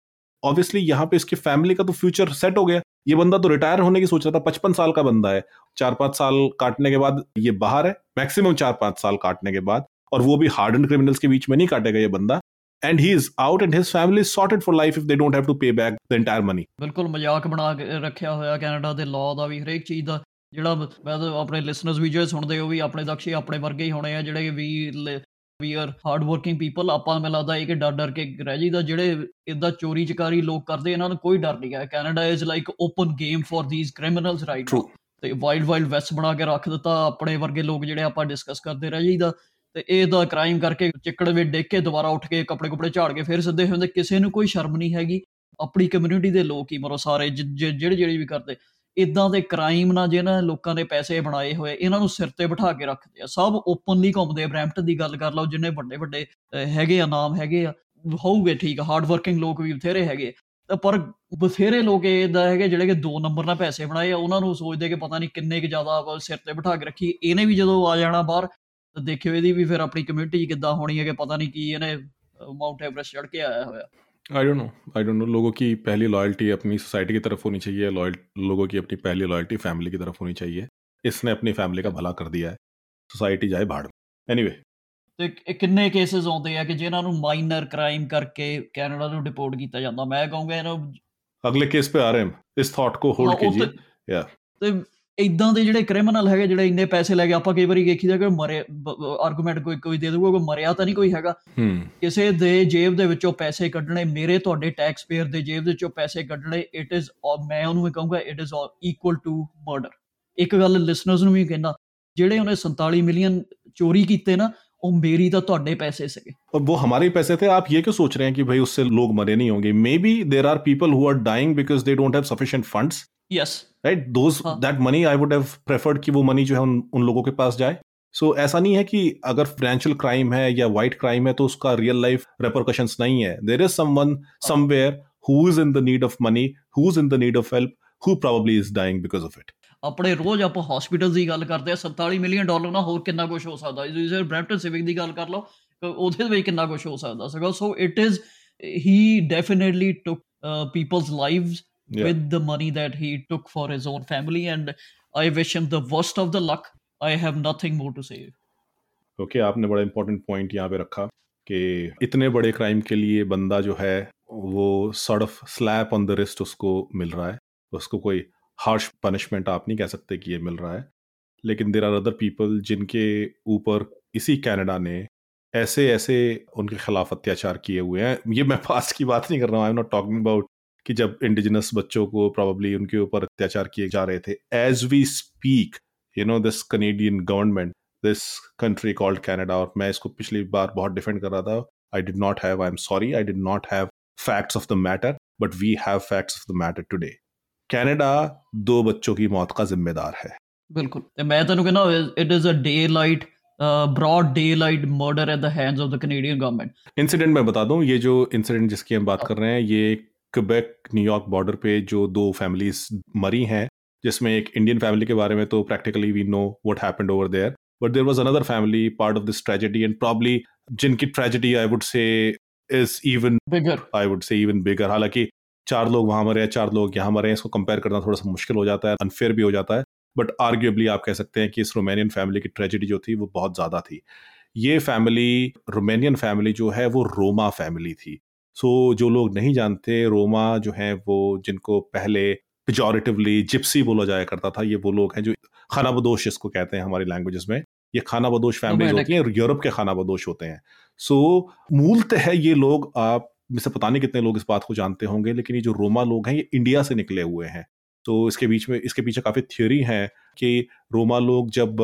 ऑब्वियसली यहाँ पे इसकी फैमिली का तो फ्यूचर सेट हो गया ये बंदा तो रिटायर होने की सोच रहा था पचपन साल का बंदा है चार पांच साल काटने के बाद ये बाहर है मैक्सिमम चार पांच साल काटने के बाद और वो भी हार्ड एंड क्रिमिनल्स के बीच में नहीं काटेगा ये बंदा and he is out and his family sorted for life if they don't have to pay back the entire money ਬਿਲਕੁਲ ਮਜ਼ਾਕ ਬਣਾ ਕੇ ਰੱਖਿਆ ਹੋਇਆ ਕੈਨੇਡਾ ਦੇ ਲਾਅ ਦਾ ਵੀ ਹਰੇਕ ਚੀਜ਼ ਦਾ ਜਿਹੜਾ ਮੈਂ ਤਾਂ ਆਪਣੇ ਲਿਸਨਰਸ ਵੀ ਜਿਹੜੇ ਸੁਣਦੇ ਹੋ ਵੀ ਆਪਣੇ ਦਕਸ਼ੇ ਆਪਣੇ ਵਰਗੇ ਹੀ ਹੋਣੇ ਆ ਜਿਹੜੇ ਵੀ we are hard working people ਆਪਾਂ ਮੈਨੂੰ ਲੱਗਦਾ ਇਹ ਕਿ ਡਰ ਡਰ ਕੇ ਰਹਿ ਜਾਈਦਾ ਜਿਹੜੇ ਇਦਾਂ ਚੋਰੀ ਚਕਾਰੀ ਲੋਕ ਕਰਦੇ ਇਹਨਾਂ ਨੂੰ ਕੋਈ ਡਰ ਨਹੀਂ ਹੈ। Canada is like open game for these criminals right. ਤੇ ਵਾਈਲਡ ਵਾਈਲਡ ਵੈਸਟ ਬਣਾ ਕੇ ਰੱਖ ਦਿੱਤਾ ਆਪਣੇ ਵਰਗੇ ਲੋਕ ਜਿਹੜੇ ਆਪਾਂ ਡਿਸਕਸ ਕਰਦੇ ਰਹਿ ਜਾਈਦਾ। ਤੇ ਇਹ ਦਾ ਕ੍ਰਾਈਮ ਕਰਕੇ ਚਿੱਕੜ ਵਿੱਚ ਡਿੱਗ ਕੇ ਦੁਬਾਰਾ ਉੱਠ ਕੇ ਕੱਪੜੇ ਕੁਪੜੇ ਝਾੜ ਕੇ ਫਿਰ ਸਿੱਧੇ ਹੁੰਦੇ ਕਿਸੇ ਨੂੰ ਕੋਈ ਸ਼ਰਮ ਨਹੀਂ ਹੈਗੀ। ਆਪਣੀ ਕਮਿਊਨਿਟੀ ਦੇ ਲੋਕ ਹੀ ਮਰੋ ਸਾਰੇ ਜਿਹੜੇ ਜਿਹੜੇ ਵੀ ਕਰਦੇ। ਇਦਾਂ ਦੇ ਕ੍ਰਾਈਮ ਨਾਲ ਜਿਹਨਾਂ ਲੋਕਾਂ ਨੇ ਪੈਸੇ ਬਣਾਏ ਹੋਏ ਇਹਨਾਂ ਨੂੰ ਸਿਰ ਤੇ ਬਿਠਾ ਕੇ ਰੱਖਦੇ ਆ। ਸਭ ਓਪਨਲੀ ਘੁੰਮਦੇ ਆ। ਬ੍ਰੈਂਪਟਨ ਦੀ ਗੱਲ ਕਰ ਲਓ ਜਿੰਨੇ ਵੱਡੇ ਵੱਡੇ ਅਹ, ਹੈਗੇ ਆ ਨਾਮ ਹੈਗੇ ਆ ਹੋਊਗੇ ਠੀਕ ਆ ਹਾਰਡ ਵਰਕਿੰਗ ਲੋਕ ਵੀ ਬਥੇਰੇ ਹੈਗੇ ਤਾਂ ਪਰ ਬਥੇਰੇ ਲੋਕ ਇਦਾਂ ਹੈਗੇ ਜਿਹੜੇ ਕਿ ਦੋ ਨੰਬਰ ਨਾਲ ਪੈਸੇ ਬਣਾਏ ਆ। ਉਹਨਾਂ ਨੂੰ ਸੋਚਦੇ ਕਿ ਪਤਾ ਨਹੀਂ ਕਿੰਨੇ ਕੁ ਜ਼ਿਆਦਾ ਆਪਾਂ ਸਿਰ ਤੇ ਬਿਠਾ ਕੇ ਰੱਖੀ ਇਹਨੇ ਵੀ ਜਦੋਂ ਆ ਜਾਣਾ ਬਾਹਰ ਤਾਂ ਦੇਖਿਓ ਇਹਦੀ ਵੀ ਫਿਰ ਆਪਣੀ ਕਮਿਊਨਿਟੀ ਕਿੱਦਾਂ ਹੋਣੀ ਹੈ ਕਿ ਪਤਾ ਨਹੀਂ ਕੀ ਇਹਨੇ ਮਾਊਂਟ ਐਵਰੈਸਟ ਚੜ੍ਹ ਕੇ ਆਇਆ ਹੋਇਆ। I don't know I don't know लोगों की पहली लॉयल्टी अपनी सोसाइटी की तरफ होनी चाहिए लॉयल लोगों की अपनी पहली लॉयल्टी फैमिली की तरफ होनी चाहिए इसने अपनी फैमिली का भला कर दिया है ਸੋਸਾਇਟੀ ਜਾਏ ਬਾੜ ਐਨੀਵੇ ਤੇ ਕਿੰਨੇ ਕੇसेस ਆਉਂਦੇ ਆ ਕਿ ਜਿਨ੍ਹਾਂ ਨੂੰ ਮਾਈਨਰ ਕ੍ਰਾਈਮ ਕਰਕੇ ਕੈਨੇਡਾ ਨੂੰ ਡਿਪੋਰਟ ਕੀਤਾ ਜਾਂਦਾ ਮੈਂ ਕਹੂੰਗਾ ਇਹਨੂੰ ਅਗਲੇ ਕੇਸ ਪੇ ਆ ਰਹੇ ਹਾਂ ਇਸ ਥਾਟ ਕੋ ਹੋਲਡ कीजिए या ਤੇ ਇਦਾਂ ਦੇ ਜਿਹੜੇ ਕ੍ਰਿਮੀਨਲ ਹੈਗੇ ਜਿਹੜੇ ਇੰਨੇ ਪੈਸੇ ਲੈ ਕੇ ਆਪਾਂ ਕਈ ਵਾਰੀ ਦੇਖੀਦਾ ਕਿ ਮਰੇ ਆਰਗੂਮੈਂਟ ਕੋਈ ਕੋਈ ਦੇ ਦੂਗਾ ਕੋਈ ਮਰਿਆ ਤਾਂ ਨਹੀਂ ਕੋਈ ਹੈਗਾ। ਕਿਸੇ ਦੇ ਜੇਬ ਦੇ ਵਿੱਚੋਂ ਪੈਸੇ ਕੱਢਣੇ ਮੇਰੇ ਤੁਹਾਡੇ ਟੈਕਸ ਪੇਅਰ ਦੇ ਜੇਬ ਦੇ ਵਿੱਚੋਂ ਪੈਸੇ ਕੱਢਣੇ ਇਟ ਇਜ਼ ਮੈਂ ਉਹਨੂੰ ਇਹ ਕਹੂੰਗਾ it is equal to murder ਇੱਕ ਗੱਲ ਲਿਸਨਰਸ ਨੂੰ ਵੀ ਕਹਿੰਦਾ ਜਿਹੜੇ ਉਹਨੇ 47 ਮਿਲੀਅਨ ਚੋਰੀ ਕੀਤੇ ਨਾ ਉਹ ਮੇਰੀ ਤਾਂ ਤੁਹਾਡੇ ਪੈਸੇ ਸੀਗੇ और वो हमारे ही पैसे थे आप ये क्यों सोच रहे हैं कि भाई उससे लोग मरे नहीं होंगे maybe there are people who are dying because they don't have sufficient funds yes right those हाँ। That money I would have preferred कि वो मनी जो है उन उन लोगों के पास जाए सो ऐसा नहीं है कि अगर फाइनेंशियल क्राइम है या वाइट क्राइम है तो उसका रियल लाइफ रेपरकशंस नहीं है there is someone somewhere who is in the need of money who is in the need of help who probably is dying because of it ਆਪਣੇ ਰੋਜ਼ ਆਪਾਂ hospital ਦੀ ਗੱਲ ਕਰਦੇ ਆ 47 ਮਿਲੀਅਨ ਡਾਲਰ ਨਾਲ ਹੋਰ ਕਿੰਨਾ ਕੁਝ ਹੋ ਸਕਦਾ ਜੇ ਤੁਸੀਂ ਬ੍ਰੈਂਪਟਨ ਸਿਵਿਕ ਦੀ ਗੱਲ ਕਰ ਲਓ ਤਾਂ ਉਹਦੇ ਵਿੱਚ ਕਿੰਨਾ ਕੁਝ ਹੋ ਸਕਦਾ ਸੀਗਾ so it is he definitely took people's lives Yeah. with the money that he took for his own family and i wish him the worst of the luck i have nothing more to say okay आपने बड़ा important point यहाँ पे रखा कि इतने बड़े crime के लिए बंदा जो है वो sort of slap on the wrist उसको मिल रहा है उसको कोई हार्श पनिशमेंट आप नहीं कह सकते कि ये मिल रहा है। लेकिन देर आर अदर पीपल जिनके ऊपर इसी कनाडा ने ऐसे ऐसे उनके खिलाफ अत्याचार किए हुए हैं। ये मैं पास की बात नहीं कर रहा हूँ। I am not talking about कि जब इंडिजिनस बच्चों को प्रॉब्ली उनके ऊपर अत्याचार किए जा रहे थे। As we speak you know this Canadian government this country called Canada और मैं इसको पिछली बार बहुत डिफेंड कर रहा था। I did not have I am sorry I did not have facts of the matter but we have facts of the matter today Canada दो बच्चों की मौत का जिम्मेदार है ਬਿਲਕੁਲ ਤੇ ਮੈਂ ਤੈਨੂੰ ਕਹਿੰਦਾ it is a day light broad day light murder at the hands of the Canadian government incident मैं बता दूं ये जो इंसिडेंट जिसकी हम बात कर रहे हैं ये क्वेबेक न्यूयॉर्क बॉर्डर पे जो दो फैमिलीज मरी हैं जिसमें एक इंडियन फैमिली के बारे में तो practically we know what happened over there but there was another family part of this tragedy and probably जिनकी tragedy I would say is even bigger I would say even bigger हालांकि चार लोग वहाँ मरे हैं चार लोग यहाँ मरे हैं इसको कंपेयर करना थोड़ा सा मुश्किल हो जाता है अनफेयर भी हो जाता है बट आर्ग्यूबली आप कह सकते हैं कि इस रोमानियन फैमिली की ट्रेजिडी जो थी वो बहुत ज़्यादा थी। ये फैमिली रोमानियन फैमिली जो है वो रोमा फैमिली थी। सो so, जो लोग नहीं जानते रोमा जो है वो जिनको पहले पिजोरेटिवली जिप्सी बोला जाया करता था ये वो लोग हैं जो खाना बदोश जिसको कहते हैं हमारी लैंग्वेजेस में। ये खाना बदोश फैमिलीज़ होती हैं यूरोप के खाना बदोश होते हैं। सो so, मूलतः ये लोग आप से पता नहीं कितने लोग इस बात को जानते होंगे, लेकिन ये जो रोमा लोग हैं, ये इंडिया से निकले हुए हैं। तो इसके बीच में, इसके पीछे काफ़ी थ्योरी है कि रोमा लोग जब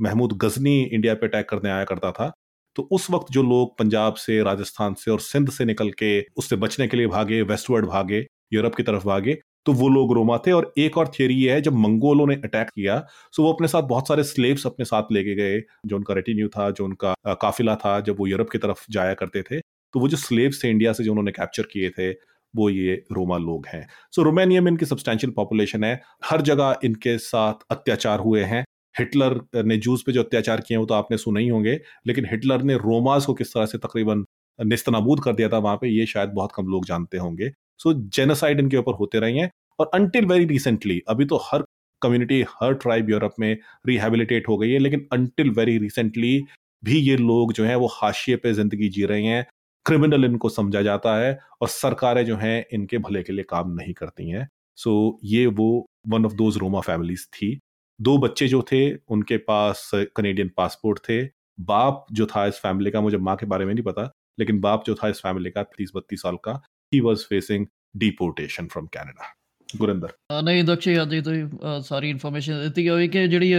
महमूद गजनी इंडिया पे अटैक करने आया करता था तो उस वक्त जो लोग पंजाब से, राजस्थान से और सिंध से निकल के उससे बचने के लिए भागे वेस्टवर्ड भागे, यूरोप की तरफ़ भागे तो वो लोग रोमा थे। और एक और थियरी ये है, जब मंगोलों ने अटैक किया तो वो अपने साथ बहुत सारे स्लेव्स अपने साथ लेके गए, जो उनका रेटिन्यू था, जो उनका काफिला था, जब वो यूरोप की तरफ़ जाया करते थे। तो वो जो स्लेव्स थे इंडिया से जो उन्होंने कैप्चर किए थे, वो ये रोमा लोग हैं। सो रोमानिया में इनकी सब्सटैंशियल पॉपुलेशन है। हर जगह इनके साथ अत्याचार हुए हैं। हिटलर ने जूस पे जो अत्याचार किए हैं, वो तो आपने सुने ही होंगे, लेकिन हिटलर ने रोमास को किस तरह से तकरीबन निस्तनाबूद कर दिया था वहाँ पे, ये शायद बहुत कम लोग जानते होंगे। सो जेनोसाइड इनके ऊपर होते रहे हैं और अनटिल वेरी रिसेंटली अभी तो हर कम्युनिटी हर ट्राइब यूरोप में रिहेबिलिटेट हो गई है, लेकिन अनटिल वेरी रिसेंटली भी ये लोग जो है, वो हाशिए पे ज़िंदगी जी रहे हैं। क्रिमिनल इनको समझा जाता है और सरकारें जो हैं इनके भले के लिए काम नहीं करती हैं सो so, ये वो one of those Roma families थी दो बच्चे जो थे उनके पास कनेडियन पासपोर्ट थे बाप जो था इस फैमिली का मुझे माँ के बारे में नहीं पता लेकिन बाप जो था इस फैमिली का तीस बत्तीस साल का he was facing deportation from Canada Gurinder ਨਹੀਂ ਦਕਸ਼ੇ ਅੱਜ ਤੋਂ ਸਾਰੀ ਇਨਫੋਰਮੇਸ਼ਨ ਦਿੱਤੀ ਹੋਈ ਕਿ ਜਿਹੜੀ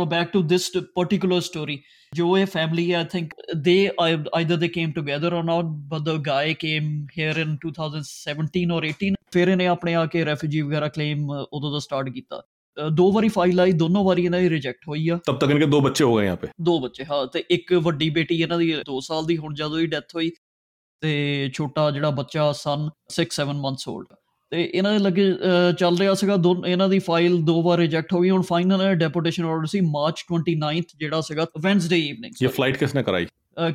go back to this particular story. Joe family, I think they either they came together or not, but the guy came here in 2017 or 18 ਫਿਰ ਇਹਨੇ ਆਪਣੇ ਆ ਕੇ ਰੈਫਿਊਜੀ ਵਗੈਰਾ ਕਲੇਮ ਉਦੋਂ ਦਾ ਸਟਾਰਟ ਕੀਤਾ ਦੋ ਵਾਰੀ ਫਾਈਲ ਆਈ ਦੋਨੋਂ ਵਾਰੀ ਇਹਨਾਂ ਦੀ ਰਿਜੈਕਟ ਹੋਈ ਆ ਤਬ ਤੱਕ ਇਹਨਾਂ ਦੇ ਦੋ ਬੱਚੇ ਹੋ ਗਏ ਯਹਾਂ ਪੇ ਦੋ ਬੱਚੇ ਹਾਂ ਤੇ ਇੱਕ ਵੱਡੀ ਬੇਟੀ ਇਹਨਾਂ ਦੀ 2 ਸਾਲ ਦੀ ਹੁਣ ਜਦੋਂ ਹੀ ਡੈਥ ਹੋਈ ਤੇ ਛੋਟਾ ਜਿਹੜਾ ਬੱਚਾ ਸਨ 6-7 ਮੰਥਸ 올ਡ ਤੇ ਇਹਨਾਂ ਦੇ ਲੱਗੇ ਚੱਲ ਰਿਹਾ ਸੀਗਾ ਦੋ ਇਹਨਾਂ ਦੀ ਫਾਈਲ ਦੋ ਵਾਰ ਰਿਜੈਕਟ ਹੋ ਗਈ। ਹੁਣ ਫਾਈਨਲ ਡੈਪੂਟੇਸ਼ਨ ਆਰਡਰ ਸੀ ਮਾਰਚ 29th ਜਿਹੜਾ ਸੀਗਾ ਵੈਂਸਡੇ ਈਵਨਿੰਗ ਇਹ ਫਲਾਈਟ ਕਿਸਨੇ ਕਰਾਈ?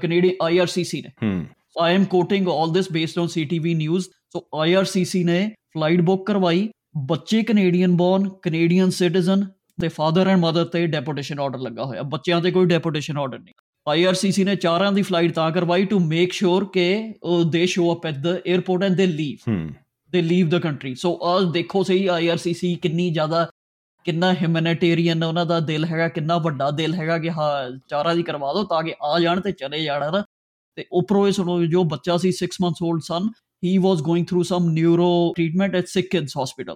ਕੈਨੇਡੀਅਨ ਆਈਆਰਸੀਸੀ ਨੇ। ਹਮ I am quoting all this based on CTV news so IRCC ਨੇ ਫਲਾਈਟ ਬੁੱਕ ਕਰਵਾਈ। ਬੱਚੇ ਕੈਨੇਡੀਅਨ ਬੌਰਨ ਕੈਨੇਡੀਅਨ ਸਿਟੀਜ਼ਨ ਤੇ ਫਾਦਰ ਐਂਡ ਮਦਰ ਤੇ ਡੈਪੂਟੇਸ਼ਨ ਆਰਡਰ ਲੱਗਾ ਹੋਇਆ। ਬੱਚਿਆਂ ਤੇ ਕੋਈ ਡੈਪੂਟੇਸ਼ਨ ਆਰਡਰ ਨਹੀਂ। ਆਈਆਰਸੀਸੀ ਨੇ ਚਾਰਾਂ ਦੀ ਫਲਾਈਟ ਤਾਂ ਕਰਵਾਈ ਟੂ ਮੇਕ ਸ਼ੋਰ ਕਿ they show up at the airport and they leave they leave the country so ਆ ਦੇਖੋ ਸਹੀ ਆਈਆਰਸੀਸੀ ਕਿੰਨੀ ਜ਼ਿਆਦਾ ਕਿੰਨਾ ਹਿਊਮੈਨਿਟੇਰੀਅਨ ਉਹਨਾਂ ਦਾ ਦਿਲ ਹੈਗਾ ਕਿੰਨਾ ਵੱਡਾ ਦਿਲ ਹੈਗਾ ਕਿ ਹਾਂ ਚਾਰਾ ਦੀ ਕਰਵਾ ਦਿਓ ਤਾਂ ਕਿ ਆ ਜਾਣ ਤੇ ਚਲੇ ਜਾਣ ਹਨਾ ਤੇ ਉਪਰੋਂ ਇਹ ਸੁਣੋ ਜੋ ਬੱਚਾ ਸੀ 6 months old son he was going through some neuro treatment at sick kids hospital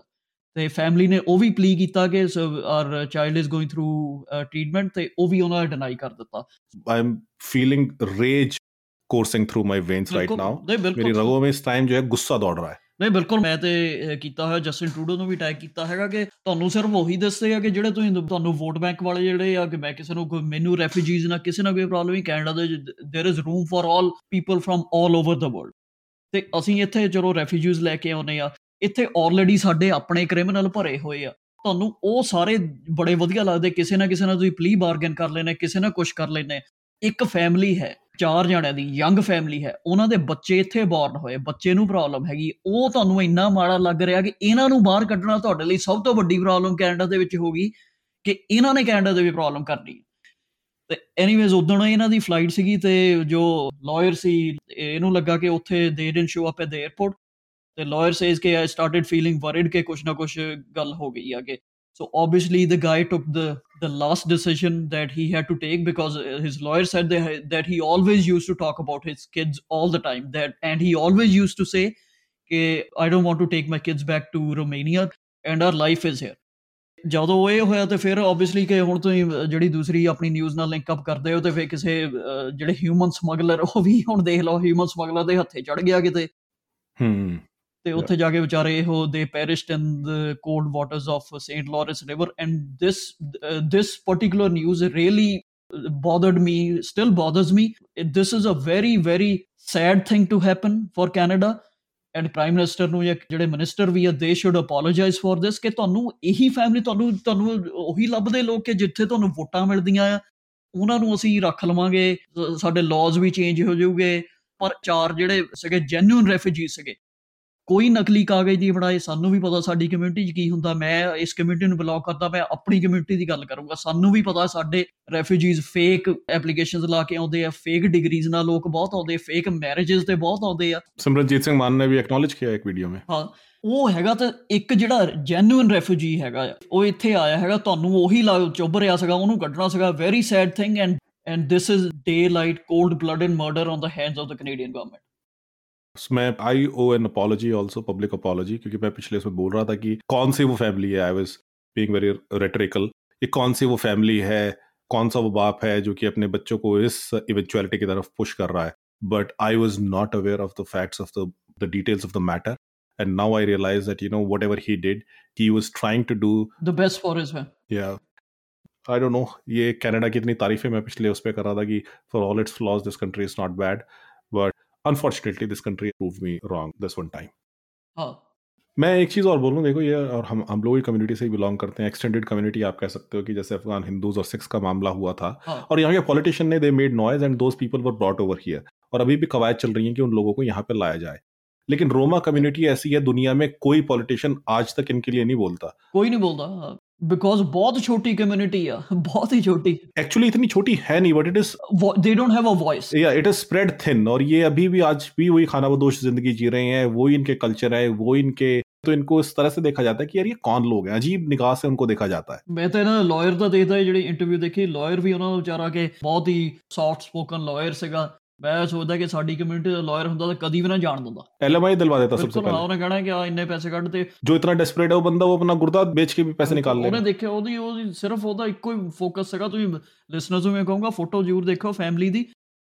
ਤੇ ਫੈਮਿਲੀ ਨੇ ਉਹ ਵੀ ਪਲੀ ਕੀਤਾ ਕਿ our child is going through treatment ਤੇ ਉਹ ਵੀ ਉਹਨਾਂ ਨੇ ਡਿਨਾਈ ਕਰ ਦਿੱਤਾ। I am feeling rage coursing through my veins right now मेरी रगों में इस टाइम जो है गुस्सा दौड़ रहा है ਨਹੀਂ, ਬਿਲਕੁਲ ਮੈਂ ਤੇ ਕੀਤਾ ਹੋਇਆ ਜਸਟਿਨ ਟਰੂਡੋ ਨੂੰ ਵੀ ਟੈਗ ਕੀਤਾ ਹੈਗਾ ਕਿ ਤੁਹਾਨੂੰ ਸਿਰਫ ਉਹੀ ਦੱਸਦੇ ਆ ਕਿ ਜਿਹੜੇ ਤੁਸੀਂ ਤੁਹਾਨੂੰ ਵੋਟ ਬੈਂਕ ਵਾਲੇ ਜਿਹੜੇ ਆ ਕਿ ਮੈਂ ਕਿਸੇ ਨੂੰ ਮੈਨੂੰ ਰੈਫਿਊਜੀਜ਼ ਨਾਲ ਕਿਸੇ ਨਾਲ ਕੋਈ ਪ੍ਰੋਬਲਮ ਹੀ ਕੈਨੇਡਾ ਦੇ there is room for all people from all over the world ਤੇ ਅਸੀਂ ਇੱਥੇ ਜਦੋਂ ਰੈਫਿਊਜੀਜ਼ ਲੈ ਕੇ ਆਉਨੇ ਆ, ਇੱਥੇ ਆਲਰੇਡੀ ਸਾਡੇ ਆਪਣੇ ਕ੍ਰਿਮੀਨਲ ਭਰੇ ਹੋਏ ਆ। ਤੁਹਾਨੂੰ ਉਹ ਸਾਰੇ ਬੜੇ ਵਧੀਆ ਲੱਗਦੇ, ਕਿਸੇ ਨਾ ਕਿਸੇ ਨਾਲ ਤੁਸੀਂ ਪਲੀ ਬਾਰਗੇਨ ਕਰ ਲੈਣਾ ਕਿਸੇ ਨਾ ਕੁਝ ਕਰ ਲੈਣਾ ਇੱਕ ਫੈਮਿਲੀ ਹੈ। ਚਾਰ ਜਣਿਆਂ ਦੀ ਯੰਗ ਫੈਮਿਲੀ ਹੈ, ਉਹਨਾਂ ਦੇ ਬੱਚੇ ਇੱਥੇ ਬੌਰਨ ਹੋਏ, ਬੱਚੇ ਨੂੰ ਪ੍ਰੋਬਲਮ ਹੈਗੀ, ਉਹ ਤੁਹਾਨੂੰ ਇੰਨਾ ਮਾੜਾ ਲੱਗ ਰਿਹਾ ਕਿ ਇਹਨਾਂ ਨੂੰ ਬਾਹਰ ਕੱਢਣਾ ਤੁਹਾਡੇ ਲਈ ਸਭ ਤੋਂ ਵੱਡੀ ਪ੍ਰੋਬਲਮ ਕੈਨੇਡਾ ਦੇ ਵਿੱਚ ਹੋਗੀ ਕਿ ਇਹਨਾਂ ਨੇ ਕੈਨੇਡਾ ਦੇ ਵੀ ਪ੍ਰੋਬਲਮ ਕਰਨੀ ਤੇ ਐਨੀਵੇਜ਼ ਉਦੋਂ ਇਹਨਾਂ ਦੀ ਫਲਾਈਟ ਸੀਗੀ ਤੇ ਜੋ ਲਾਇਰ ਸੀ, ਇਹਨੂੰ ਲੱਗਾ ਕਿ ਉੱਥੇ they didn't show up at the airport ਤੇ ਲਾਇਰ ਸੇਜ਼ ਕਿ ਆਈ ਸਟਾਰਟਡ ਫੀਲਿੰਗ ਵਰਿਡ ਕਿ ਕੁਛ ਨਾ ਕੁਛ ਗੱਲ ਹੋ ਗਈ ਆ ਕਿ So obviously, the guy took the the last decision that he had to take because uh, his lawyer said that, that he always used to talk about his kids all the time. That and he always used to say, "I don't want to take my kids back to Romania, and our life is here." ਜਦੋਂ ਇਹ ਹੋਇਆ ਤੇ ਫਿਰ obviously ਕਿ ਹੁਣ ਤੁਸੀਂ ਜਿਹੜੀ ਦੂਸਰੀ ਆਪਣੀ ਨਿਊਜ਼ ਨਾਲ ਲਿੰਕ ਅਪ ਕਰਦੇ ਹੋ ਤੇ ਫਿਰ ਕਿਸੇ ਜਿਹੜੇ ਹਿਊਮਨ ਸਮਗਲਰ ਉਹ ਵੀ ਹੁਣ ਦੇਖ ਲਓ ਹਿਊਮਨ ਸਮਗਲਰ ਦੇ ਹੱਥੇ ਚੜ ਗਿਆ ਕਿਤੇ ਹਮ ਤੇ ਉੱਥੇ ਜਾ ਕੇ ਵਿਚਾਰੇ ਇਹੋ they perished in the cold waters of Saint Lawrence river and this this particular news really bothered me still bothers me. This is a very very sad thing to happen for canada. And prime minister ਨੂੰ ਜਾਂ ਜਿਹੜੇ minister ਵੀ ਆ ਦੇ should apologise for this ਕਿ ਤੁਹਾਨੂੰ ਇਹੀ family ਤੁਹਾਨੂੰ ਤੁਹਾਨੂੰ ਉਹੀ ਲੱਭਦੇ ਲੋਕ ਕਿ ਜਿੱਥੇ ਤੁਹਾਨੂੰ ਵੋਟਾਂ ਮਿਲਦੀਆਂ ਆ ਉਹਨਾਂ ਨੂੰ ਅਸੀਂ ਰੱਖ ਲਵਾਂਗੇ ਸਾਡੇ ਲਾਜ਼ ਵੀ ਚੇਂਜ ਹੋ ਜਾਊਗੇ ਪਰ ਚਾਰ ਜਿਹੜੇ ਸੀਗੇ ਜੈਨੂਇਨ ਰੈਫਿਊਜੀ ਸੀਗੇ ਕੋਈ ਨਕਲੀ ਕਾਗਜ਼ ਨਹੀਂ ਬਣਾਏ ਸਾਨੂੰ ਵੀ ਪਤਾ ਸਾਡੀ ਕਮਿਊਨਿਟੀ 'ਚ ਕੀ ਹੁੰਦਾ ਮੈਂ ਇਸ ਕਮਿਊਨਿਟੀ ਨੂੰ ਬਲੌਕ ਕਰਦਾ ਮੈਂ ਆਪਣੀ ਕਮਿਊਨਿਟੀ ਦੀ ਗੱਲ ਕਰੂੰਗਾ। ਸਾਨੂੰ ਵੀ ਪਤਾ ਸਾਡੇ ਰੈਫਿਊਜੀਜ਼ ਫੇਕ ਐਪਲੀਕੇਸ਼ਨਸ ਲਾ ਕੇ ਆਉਂਦੇ ਆ ਫੇਕ ਡਿਗਰੀਜ਼ ਨਾਲ ਲੋਕ ਬਹੁਤ ਆਉਂਦੇ ਫੇਕ ਮੈਰਿਜਸ ਤੇ ਬਹੁਤ ਆਉਂਦੇ ਆ। ਸਿਮਰਨਜੀਤ ਸਿੰਘ ਮਾਨ ਨੇ ਵੀ ਐਕਨੋਲਜ ਕੀਤਾ ਇੱਕ ਵੀਡੀਓ ਮੇ ਹਾਂ ਉਹ ਹੈਗਾ ਤਾਂ ਇੱਕ ਜਿਹੜਾ ਜੈਨੂਇਨ ਰੈਫਿਊਜੀ ਹੈਗਾ ਉਹ ਇੱਥੇ ਆਇਆ ਹੈਗਾ ਤੁਹਾਨੂੰ ਉਹੀ ਚੁੱਭ ਰਿਹਾ ਸੀਗਾ ਉਹਨੂੰ ਕੱਢਣਾ ਸੀਗਾ very sad thing and and this is daylight cold blooded murder on the hands of the Canadian government मैं I owe an apology also public apology क्योंकि मैं पिछले इसमें बोल रहा था कि कौन सी वो फैमिली है I was being very rhetorical ये कौन सी वो फैमिली है कौन सा वो बाप है जो कि अपने बच्चों को इस इवेंचुअलिटी की तरफ़ पुश कर रहा है but I was not aware of the facts of the the details of the matter and now I realize that you know whatever he did, he was trying to do the best for his man. Yeah. I don't know. ये Canada की इतनी तारीफें मैं पिछले उस पर कर रहा था कि for all its flaws, this country is not bad. But unfortunately this country prove me wrong this one time हाँ। मैं एक चीज़ और बोलूँ देखो ये और हम हम लोग कम्युनिटी से ही बिलोंग करते हैं। एक्सटेंडेड कम्युनिटी आप कह सकते हो कि जैसे अफगान हिंदूज और सिक्स का मामला हुआ था। हाँ. और यहाँ के पॉलिटिशियन ने they made noise and those people were brought over here और अभी भी कवायद चल रही है कि उन लोगों को यहाँ पर लाया जाए। लेकिन रोमा कम्युनिटी ऐसी है दुनिया में कोई पॉलिटिशियन आज तक इनके लिए नहीं बोलता कोई नहीं बोलता बिकॉज बहुत छोटी कम्युनिटी है बहुत ही छोटी एक्चुअली इतनी छोटी है नहीं but it is they don't have a voice या इट इज स्प्रेड थिन और ये अभी भी आज भी वही खाना बदोश जिंदगी जी रहे हैं वो इनके कल्चर है वो इनके तो इनको इस तरह से देखा जाता है कि यार ये कौन लोग हैं अजीब निगाह से उनको देखा जाता है मैं तो ना लॉयर ਦਾ ਦੇਖਦਾ ਜਿਹੜੀ ਇੰਟਰਵਿਊ ਦੇਖੀ ਲਾਇਰ ਵੀ ਉਹਨਾਂ ਦਾ ਵਿਚਾਰਾ ਕਿ ਬਹੁਤ ਹੀ ਸੌਫਟ ਸਪੋਕਨ ਲਾਇਰ ਸੀਗਾ ਮੈਂ ਸੋਚਦਾ ਕਿ ਸਾਡੀ ਕਮਿਊਨਿਟੀ ਦਾ ਲਾਇਰ ਹੁੰਦਾ ਤਾਂ ਕਦੀ ਵੀ ਨਾ ਜਾਣ ਦਿੰਦਾ एलएमआई दिलवा देता सबसे ਬਿਲਕੁਲ पहले ਉਹਨੇ ਕਹਿਣਾ ਕਿ ਆ ਇੰਨੇ ਪੈਸੇ ਕੱਢ ਤੇ जो इतना डेस्परेट है वो बंदा वो अपना गुर्दा बेच के भी पैसे निकाल ਉਹਨੇ लेगा ਦੇਖਿਆ ਉਹਦੀ ਉਹਦੀ ਸਿਰਫ ਉਹਦਾ ਇੱਕੋ ਹੀ ਫੋਕਸ ਸੀਗਾ ਤੁਸੀਂ ਲਿਸਨਰਸ ਨੂੰ ਮੈਂ ਕਹੂੰਗਾ ਫੋਟੋ ਜ਼ਰੂਰ ਦੇਖੋ ਫੈਮਿਲੀ ਦੀ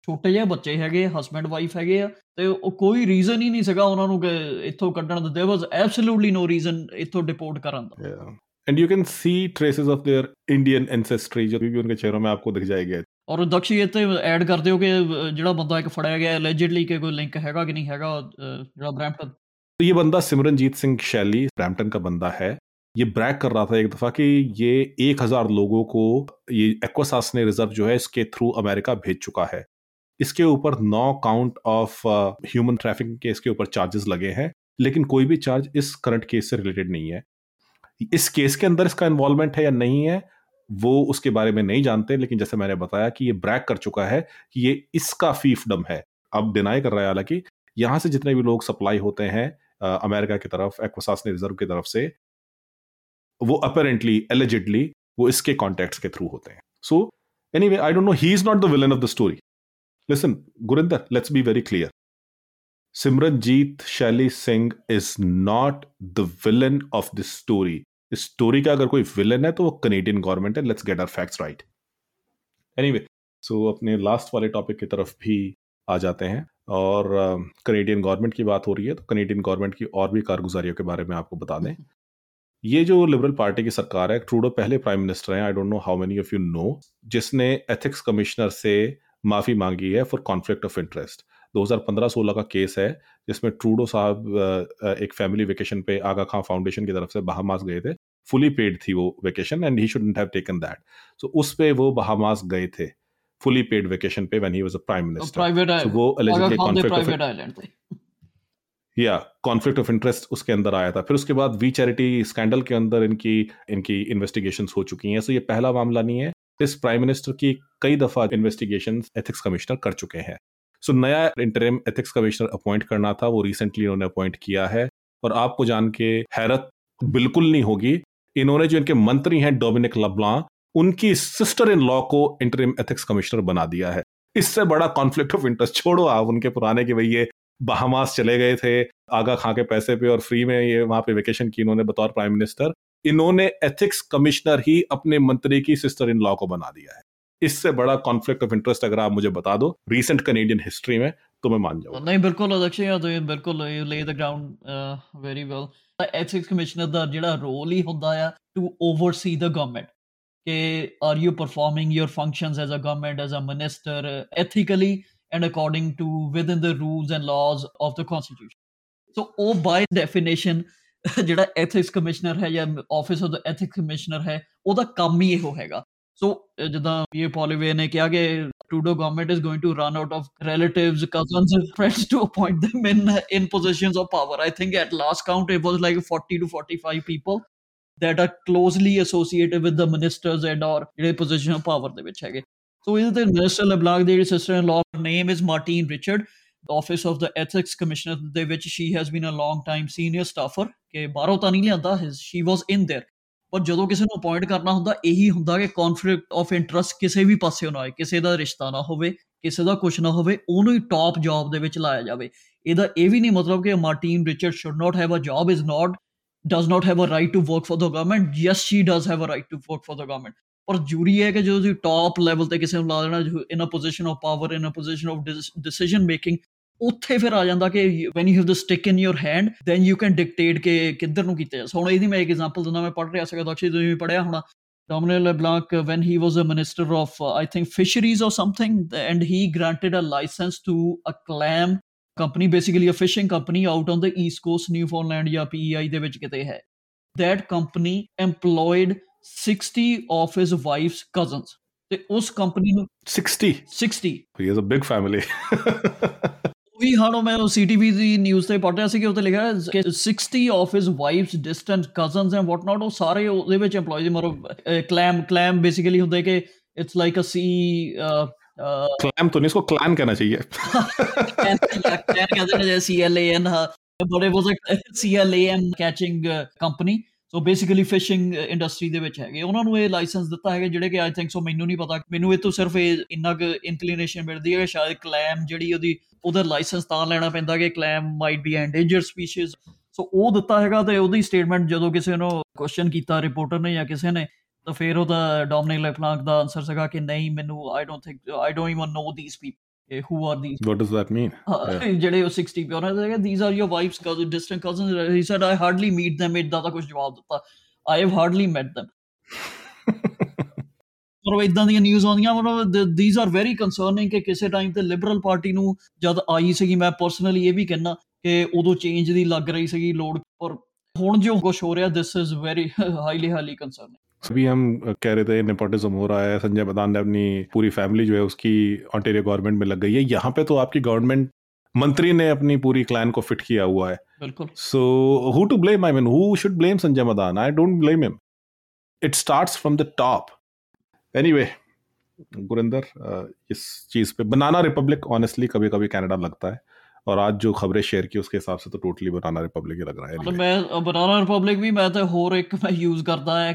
ਛੋਟੇ ਜਿਹੇ ਬੱਚੇ ਹੈਗੇ ਹਸਬੰਡ ਵਾਈਫ ਹੈਗੇ ਆ ਤੇ ਉਹ ਕੋਈ ਰੀਜ਼ਨ ਹੀ ਨਹੀਂ ਸੀਗਾ ਉਹਨਾਂ ਨੂੰ ਕਿ ਇੱਥੋਂ ਕੱਢਣ ਦਾ there was absolutely no reason ਇੱਥੋਂ ਡਿਪੋਰਟ ਕਰਨ ਦਾ Yeah. And you can see traces of their Indian ancestry जो भी उनके चेहरों में आपको दिख जाएगी ਔਰ ਦਕਸ਼ੀ ਇਹ ਤੇ ਐਡ ਕਰ ਦਿਓ ਕਿ ਅਹ, ਜਿਹੜਾ ਬੰਦਾ ਇੱਕ ਫੜਿਆ ਗਿਆ ਐਲੀਜਿਡਲੀ ਕਿ ਕੋਈ ਲਿੰਕ ਹੈਗਾ ਕਿ ਨਹੀਂ ਹੈਗਾ ਅਹ, ਜਿਹੜਾ ਬ੍ਰੈਂਪਟਨ तो ये बंदा सिमरनजीत सिंह शैली ब्रैम्पटन का बंदा है ये ब्रैक कर रहा था एक दफा कि ये एक हजार लोगों को ये एक्वासास ने रिजर्व जो है इसके थ्रू अमेरिका भेज चुका है इसके ऊपर नौ काउंट ऑफ ह्यूमन ट्रैफिकिंग के इसके ऊपर चार्जेस लगे हैं लेकिन कोई भी चार्ज इस करंट केस से रिलेटेड नहीं है इस केस के अंदर इसका इन्वॉल्वमेंट है या नहीं है वो उसके बारे में नहीं जानते, लेकिन जैसे मैंने बताया कि ये ब्रैक कर चुका है कि ये इसका फीफडम है। अब डिनाई कर रहा है, हालाँकि यहाँ से जितने भी लोग सप्लाई होते हैं अमेरिका की तरफ़ एक्वासास ने रिज़र्व की तरफ़ से, वो अपेरेंटली एलिजिडली वो इसके कॉन्टेक्ट्स के थ्रू होते हैं। So anyway I don't know he is not the villain of the story listen Gurinder let's be very clear Simranjeet Shelly Singh is not the villain of this story story का अगर कोई villain है तो वो Canadian government है let's get our facts right anyway so अपने last वाले topic की तरफ़ भी आ जाते हैं और कनेडियन uh, गवर्नमेंट की बात हो रही है तो कनेडियन गवर्नमेंट की और भी कारगुजारियों के बारे में आपको बता दें। ये जो लिबरल पार्टी की सरकार है ट्रूडो पहले प्राइम मिनिस्टर हैं I don't know how many of you know जिसने एथिक्स कमिश्नर से माफ़ी मांगी है फॉर कॉन्फ्लिक्ट ऑफ़ इंटरेस्ट 2015-16 का केस है जिसमें ट्रूडो साहब एक फैमिली वेकेशन पे आगा खां फाउंडेशन की तरफ़ से बहामास गए थे। फुली पेड थी वो vacation and he should have taken that. So उस पे वो बहामास गए थे फुली पेड वेकेशन पे when he was a prime minister वो एलिजिबल कॉन्फ्लिक्ट आइलैंड या कॉन्फ्लिक्ट ऑफ़ इंटरेस्ट उसके अंदर आया था। फिर उसके बाद वी चैरिटी स्कैंडल के अंदर इनकी इनकी इन्वेस्टिगेशन हो चुकी हैं। सो ये पहला मामला नहीं है। इस प्राइम मिनिस्टर की कई दफ़ा इन्वेस्टिगेशन एथिक्स कमिश्नर कर चुके हैं। सो so, नया इंटरिम एथिक्स कमिश्नर अपॉइंट करना था वो रिसेंटली इन्होंने अपॉइंट किया है। और आपको जान के हैरत बिल्कुल नहीं होगी इन्होंने जो इनके मंत्री हैं डोमिनिक लब्लां उनकी सिस्टर इन लॉ को इंटरिम एथिक्स कमिश्नर बना दिया है। इससे बड़ा कॉन्फ्लिक्ट ऑफ़ इंटरेस्ट छोड़ो आप उनके पुराने के भाई ये बहामास चले गए थे आगा खां के पैसे पे और फ्री में ये वहाँ पे वेकेशन की इन्होंने बतौर प्राइम मिनिस्टर इन्होंने एथिक्स कमिश्नर ही अपने मंत्री की सिस्टर इन लॉ को बना दिया है। इससे बड़ा कॉन्फ्लिक्ट ऑफ इंटरेस्ट अगर आप मुझे बता दो रीसेंट कनेडियन हिस्ट्री में तो मैं मान जाऊंगा ਨਹੀਂ ਬਿਲਕੁਲ ਅਦਕਸ਼ ਯਾ ਤੁਸੀਂ ਬਿਲਕੁਲ you lay the ground very well ethics commissioner ਦਾ ਜਿਹੜਾ ਰੋਲ ਹੀ ਹੁੰਦਾ ਆ ਟੂ ਓਵਰਸੀ ਦ ਗਵਰਨਮੈਂਟ ਕਿ are you performing your functions as a government as a minister ethically and according to within the rules and laws of the constitution so ਉਹ by definition ਜਿਹੜਾ ethics commissioner ਹੈ ਜਾਂ office of the ethics commissioner ਹੈ ਉਹਦਾ ਕੰਮ ਹੀ ਇਹੋ ਹੈਗਾ ਸੋ ਜਿੱਦਾਂ ਇਹ ਪੋਲੀਵੇ ਨੇ ਕਿਹਾ ਕਿ Trudeau government is going to run out of relatives, cousins, and friends to appoint them in in positions of power. I think at last count it was like 40 to 45 people that are closely associated with the ministers and or ਜਿਹੜੇ position of power ਦੇ ਵਿੱਚ ਹੈਗੇ ਸੋ ਇਹਦੇ ਤੇ minister ਲਬਲਾਗ the sister in law name is Martin Richard the office of the ethics commissioner ਦੇ ਵਿੱਚ she has been a long time senior staffer ਕਿ ਬਾਹਰੋਂ ਤਾਂ ਨਹੀਂ ਲਿਆਂਦਾ she was in there ਪਰ ਜਦੋਂ ਕਿਸੇ ਨੂੰ ਅਪਾਇੰਟ ਕਰਨਾ ਹੁੰਦਾ, ਇਹੀ ਹੁੰਦਾ ਕਿ ਕਨਫਲਿਕਟ ਆਫ ਇੰਟਰਸਟ ਕਿਸੇ ਵੀ ਪਾਸੇ ਨਾ ਆਏ, ਕਿਸੇ ਦਾ ਰਿਸ਼ਤਾ ਨਾ ਹੋਵੇ, ਕਿਸੇ ਦਾ ਕੁਝ ਨਾ ਹੋਵੇ, ਉਹਨੂੰ ਹੀ ਟਾਪ ਜੌਬ ਦੇ ਵਿੱਚ ਲਾਇਆ ਜਾਵੇ। ਇਹਦਾ ਇਹ ਵੀ ਨਹੀਂ ਮਤਲਬ ਕਿ Martin Richard should not have a job is not does not have a right to work for the government. Yes, she does have a right to work for the government. ਪਰ ਜੂਰੀ ਹੈ ਕਿ ਜਦੋਂ ਤੁਸੀਂ ਟਾਪ ਲੈਵਲ ਤੇ ਕਿਸੇ ਨੂੰ ਲਾ ਦੇਣਾ in a position of power in a position of decision making ਉੱਥੇ ਫਿਰ ਆ ਜਾਂਦਾ ਕਿ when you have the stick in your hand then you can dictate ਕਿ ਕਿੱਧਰ ਨੂੰ ਕੀਤਾ ਜਾ ਹੁਣ ਇਹਦੀ ਮੈਂ ਇੱਕ ਐਗਜ਼ਾਮਪਲ ਦਿੰਦਾ ਮੈਂ ਪੜ੍ਹ ਰਿਹਾ ਸੀਗਾ ਤੁਸੀਂ ਪੜਿਆ ਹੋਣਾ Dominic LeBlanc, when he was a minister of, uh, I think, fisheries or something, and he granted a license to a clam company, basically a fishing company out on the east coast, Newfoundland ਜਾਂ PEI ਦੇ ਵਿੱਚ ਕਿਤੇ ਹੈ. That company employed 60 of his wife's cousins. ਤੇ ਉਸ company ਨੂੰ 60 60 he has a big family ਵੀ ਹਾਂ ਮੈਂ ਸੀਟੀਵੀ ਦੀ ਨਿਊਜ਼ ਤੇ ਪੜ੍ਹ ਰਿਹਾ ਸੀ ਕਿ ਉੱਤੇ ਲਿਖਿਆ ਕਿ 60 of his wife's distant cousins and what not ਉਹ ਸਾਰੇ ਉਹਦੇ ਵਿੱਚ EMPLOYEES ਮਤਲਬ ਕਲੈਮ ਕਲੈਮ ਬੇਸਿਕਲੀ ਹੁੰਦਾ ਹੈ ਕਿ it's like a C clam तो नहीं इसको क्लैन कहना चाहिए क्लैन कहते हैं C L A N but it was a CLAM catching uh, company so basically fishing industry ਦੇ ਵਿੱਚ ਹੈਗੇ। ਉਹਨਾਂ ਨੂੰ ਇਹ ਲਾਇਸੈਂਸ ਦਿੱਤਾ ਹੈਗਾ ਜਿਹੜੇ ਕਿ ਆਈ ਥਿੰਕ ਸੋ ਮੈਨੂੰ ਨਹੀਂ ਪਤਾ। ਮੈਨੂੰ ਇਹ ਤੋਂ ਸਿਰਫ ਇਹ ਇੰਨਾ ਕੁ ਇਨਕਲੀਨੇਸ਼ਨ ਮਿਲਦੀ ਹੈ ਕਿ ਸ਼ਾਇਦ ਕਲੈਮ ਜਿਹੜੀ ਉਹਦੀ, ਉਹਦਾ ਲਾਇਸੈਂਸ ਤਾਂ ਲੈਣਾ ਪੈਂਦਾ ਕਿ clam might be endangered species so ਉਹ ਦਿੱਤਾ ਹੈਗਾ ਤੇ ਉਹਦੀ ਸਟੇਟਮੈਂਟ ਜਦੋਂ ਕਿਸੇ ਨੂੰ ਕੁਐਸਚਨ ਕੀਤਾ ਰਿਪੋਰਟਰ ਨੇ ਜਾਂ ਕਿਸੇ ਨੇ, ਤਾਂ ਫਿਰ ਉਹਦਾ ਡੋਮਿਨਿਕ ਲੈਫਲਾਂਕ ਦਾ ਆਨਸਰ ਸੀਗਾ ਕਿ ਨਹੀਂ, ਮੈਨੂੰ I don't think I don't even know these people who are these what does that mean? (laughs) ਜਿਹੜੇ ਉਹ 60 ਪਿਓਰ ਨੇ these are your wife's cousins distant cousins he said I hardly meet them ਇਦਾਂ ਦਾ ਕੁਝ ਜਵਾਬ ਦਿੱਤਾ। I have hardly met them. (laughs) ਪਰ ਇਦਾਂ ਦੀਆਂ ਨਿਊਜ਼ ਆਉਂਦੀਆਂ ਮਤਲਬ ਥੀਸ ਆਰ ਵੈਰੀ ਕਨਸਰਨਿੰਗ ਕਿ ਕਿਸੇ ਟਾਈਮ ਤੇ ਲਿਬਰਲ ਪਾਰਟੀ ਨੂੰ ਜਦ ਆਈ ਸੀਗੀ ਮੈਂ ਪਰਸਨਲੀ ਇਹ ਵੀ ਕਹਿਣਾ ਕਿ ਉਦੋਂ ਚੇਂਜ ਦੀ ਲੱਗ ਰਹੀ ਸੀਗੀ ਲੋੜ ਪਰ ਹੁਣ ਜੋ ਕੁਝ ਹੋ ਰਿਹਾ ਦਿਸ ਕੰਸਰਨਿੰਗ (laughs) अभी हम कह रहे थे नेपोटिज्म हो रहा है संजय बदान ने अपनी पूरी फैमिली जो है उसकी ऑन्टेरियो गवर्नमेंट में लग गई है। यहाँ पे तो आपकी गवर्नमेंट मंत्री ने अपनी पूरी क्लैन को फिट किया हुआ है। बिल्कुल। So who to blame I mean who should blame Sanjay Madan I don't blame him it starts from the top anyway Gurinder इस चीज़ पे बनाना रिपब्लिक ऑनेस्टली कभी कभी कनाडा लगता है। और आज जो खबरें शेयर की उसके हिसाब से तो टोटली बनाना रिपब्लिक ही लग रहा है मतलब मैं बनाना रिपब्लिक भी मैं तो होर एक मैं यूज़ करता है।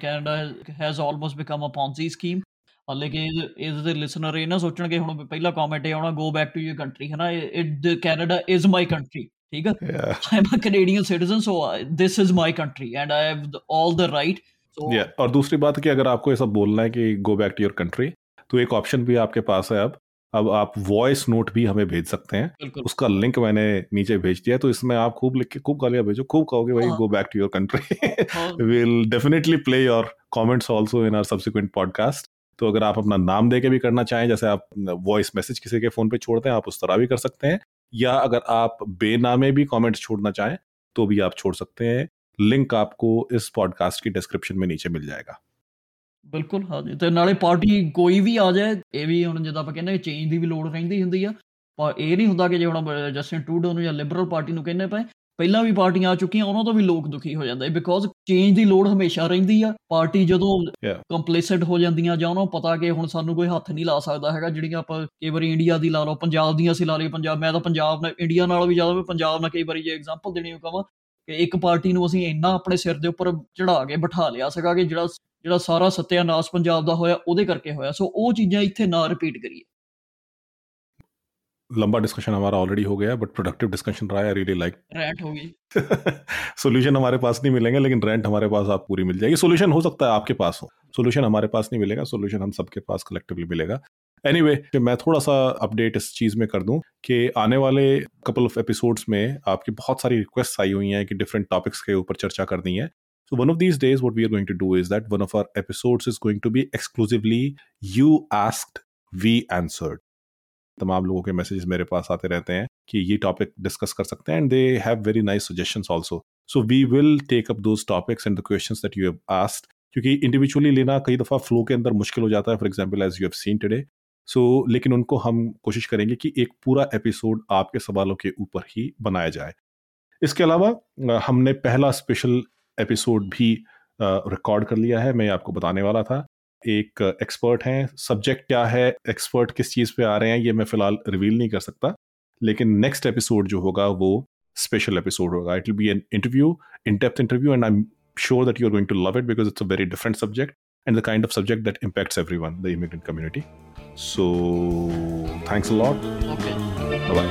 Canada has almost become a Ponzi scheme ਹਾਲੇ ਕਿ ਇਸ ਦੇ ਲਿਸਨਰ ਇਹ ਨਾ ਸੋਚਣ ਕਿ ਹੁਣ ਪਹਿਲਾ ਕਮੈਂਟ ਇਹ ਆਉਣਾ go back to your country ਹੈ ਨਾ it Canada is my country ਠੀਕ ਹੈ I am a Canadian citizen so this is my country and I have all the right so yeah और दूसरी बात कि अगर आपको ऐसा बोलना है कि go back to your country तो एक ऑप्शन भी आपके पास है अब अब आप वॉइस नोट भी हमें भेज सकते हैं। उसका लिंक मैंने नीचे भेज दिया तो इसमें आप खूब लिख के खूब गालियाँ भेजो खूब कहोगे भाई go back to your country will definitely play your comments also in our subsequent podcast तो अगर आप अपना नाम दे के भी करना चाहें जैसे आप वॉइस मैसेज किसी के फ़ोन पे छोड़ते हैं आप उस तरह भी कर सकते हैं। या अगर आप बेनामे भी कमेंट्स छोड़ना चाहें तो भी आप छोड़ सकते हैं। लिंक आपको इस पॉडकास्ट की डिस्क्रिप्शन में नीचे मिल जाएगा। ਬਿਲਕੁਲ ਹਾਂਜੀ। ਤੇ ਨਾਲੇ ਪਾਰਟੀ ਕੋਈ ਵੀ ਆ ਜਾਏ ਇਹ ਵੀ ਹੁਣ ਜਿੱਦਾਂ ਆਪਾਂ ਕਹਿੰਦੇ ਚੇਂਜ ਦੀ ਵੀ ਲੋੜ ਰਹਿੰਦੀ ਹੁੰਦੀ ਆ। ਪਰ ਇਹ ਨਹੀਂ ਹੁੰਦਾ ਕਿ ਜੇ ਹੁਣ ਜਸਟਿਨ ਟਰੂਡੋ ਨੂੰ ਜਾਂ ਲਿਬਰਲ ਪਾਰਟੀ ਨੂੰ ਕਹਿੰਦੇ ਪਏ ਪਹਿਲਾਂ ਵੀ ਪਾਰਟੀਆਂ ਆ ਚੁੱਕੀਆਂ ਉਹਨਾਂ ਤੋਂ ਵੀ ਲੋਕ ਦੁਖੀ ਹੋ ਜਾਂਦੇ ਬਿਕੋਜ਼ ਚੇਂਜ ਦੀ ਲੋੜ ਹਮੇਸ਼ਾ ਰਹਿੰਦੀ ਆ। ਪਾਰਟੀ ਜਦੋਂ ਕੰਪਲੇਸਡ ਹੋ ਜਾਂਦੀਆਂ ਜਾਂ ਉਹਨਾਂ ਨੂੰ ਪਤਾ ਕਿ ਹੁਣ ਸਾਨੂੰ ਕੋਈ ਹੱਥ ਨਹੀਂ ਲਾ ਸਕਦਾ ਹੈਗਾ ਜਿਹੜੀਆਂ ਆਪਾਂ ਕਈ ਵਾਰੀ ਇੰਡੀਆ ਦੀ ਲਾ ਲਓ ਪੰਜਾਬ ਦੀਆਂ ਅਸੀਂ ਲਾ ਲਈ ਪੰਜਾਬ ਮੈਂ ਤਾਂ ਪੰਜਾਬ ਨਾਲ ਇੰਡੀਆ ਨਾਲ ਵੀ ਜ਼ਿਆਦਾ ਪੰਜਾਬ ਨਾਲ ਕਈ ਵਾਰੀ ਜੇ ਐਗਜ਼ਾਮਪਲ ਦੇਣੀ ਹੋ ਕਹਾਂ ਕਿ ਇੱਕ ਪਾਰਟੀ ਨੂੰ ਅਸੀਂ ਇੰਨਾ ਆਪਣੇ ਸਿਰ ਦੇ ਉੱਪਰ ਚੜਾ ਕੇ ਬਿਠਾ ਲਿਆ ਸੀਗਾ ਕਿ ਜਿਹੜਾ ਜਿਹੜਾ ਸਾਰਾ ਸਤਿਆਨਾਸ਼ ਪੰਜਾਬ ਦਾ ਹੋਇਆ ਉਹਦੇ ਕਰਕੇ ਹੋਇਆ ਸੋ ਉਹ ਚੀਜ਼ਾਂ ਇੱਥੇ ਨਾ ਰਿਪੀਟ ਕਰੀਏ लंबा डिस्कशन हमारा ऑलरेडी हो गया बट प्रोडक्टिव डिस्कशन रहा है रियली लाइक रेंट होगी सोल्यूशन हमारे पास नहीं मिलेंगे लेकिन रेंट हमारे पास आप पूरी मिल जाएगी सोल्यूशन हो सकता है आपके पास हो सोल्यूशन हमारे पास नहीं मिलेगा सोल्यूशन हम सबके पास कलेक्टिवली मिलेगा एनीवे anyway, मैं थोड़ा सा अपडेट इस चीज़ में कर दूं कि आने वाले कपल ऑफ एपिसोड्स में आपकी बहुत सारी रिक्वेस्ट आई हुई हैं कि डिफरेंट टॉपिक्स के ऊपर चर्चा करनी है So one of these days, what we are going to do is that one of our episodes is going to be exclusively you asked, we answered. तमाम लोगों के मैसेजेस मेरे पास आते रहते हैं कि ये टॉपिक डिस्कस कर सकते हैं and they have very nice suggestions also so we will take up those topics and the questions that you have asked क्योंकि इंडिविजुअली लेना कई दफ़ा फ्लो के अंदर मुश्किल हो जाता है for example as you have seen today so लेकिन उनको हम कोशिश करेंगे कि एक पूरा एपिसोड आपके सवालों के ऊपर ही बनाया जाए। इसके अलावा हमने पहला स्पेशल एपिसोड भी रिकॉर्ड कर लिया है मैं आपको बताने वाला था। एक एक्सपर्ट हैं सब्जेक्ट क्या है एक्सपर्ट किस चीज़ पे आ रहे हैं ये मैं फ़िलहाल रिवील नहीं कर सकता। लेकिन नेक्स्ट एपिसोड जो होगा वो स्पेशल एपिसोड होगा। It will be an interview in depth interview and I am sure that you are going to love it because it's a very different subject and the kind of subject that impacts every one the immigrant community so thanks lot bye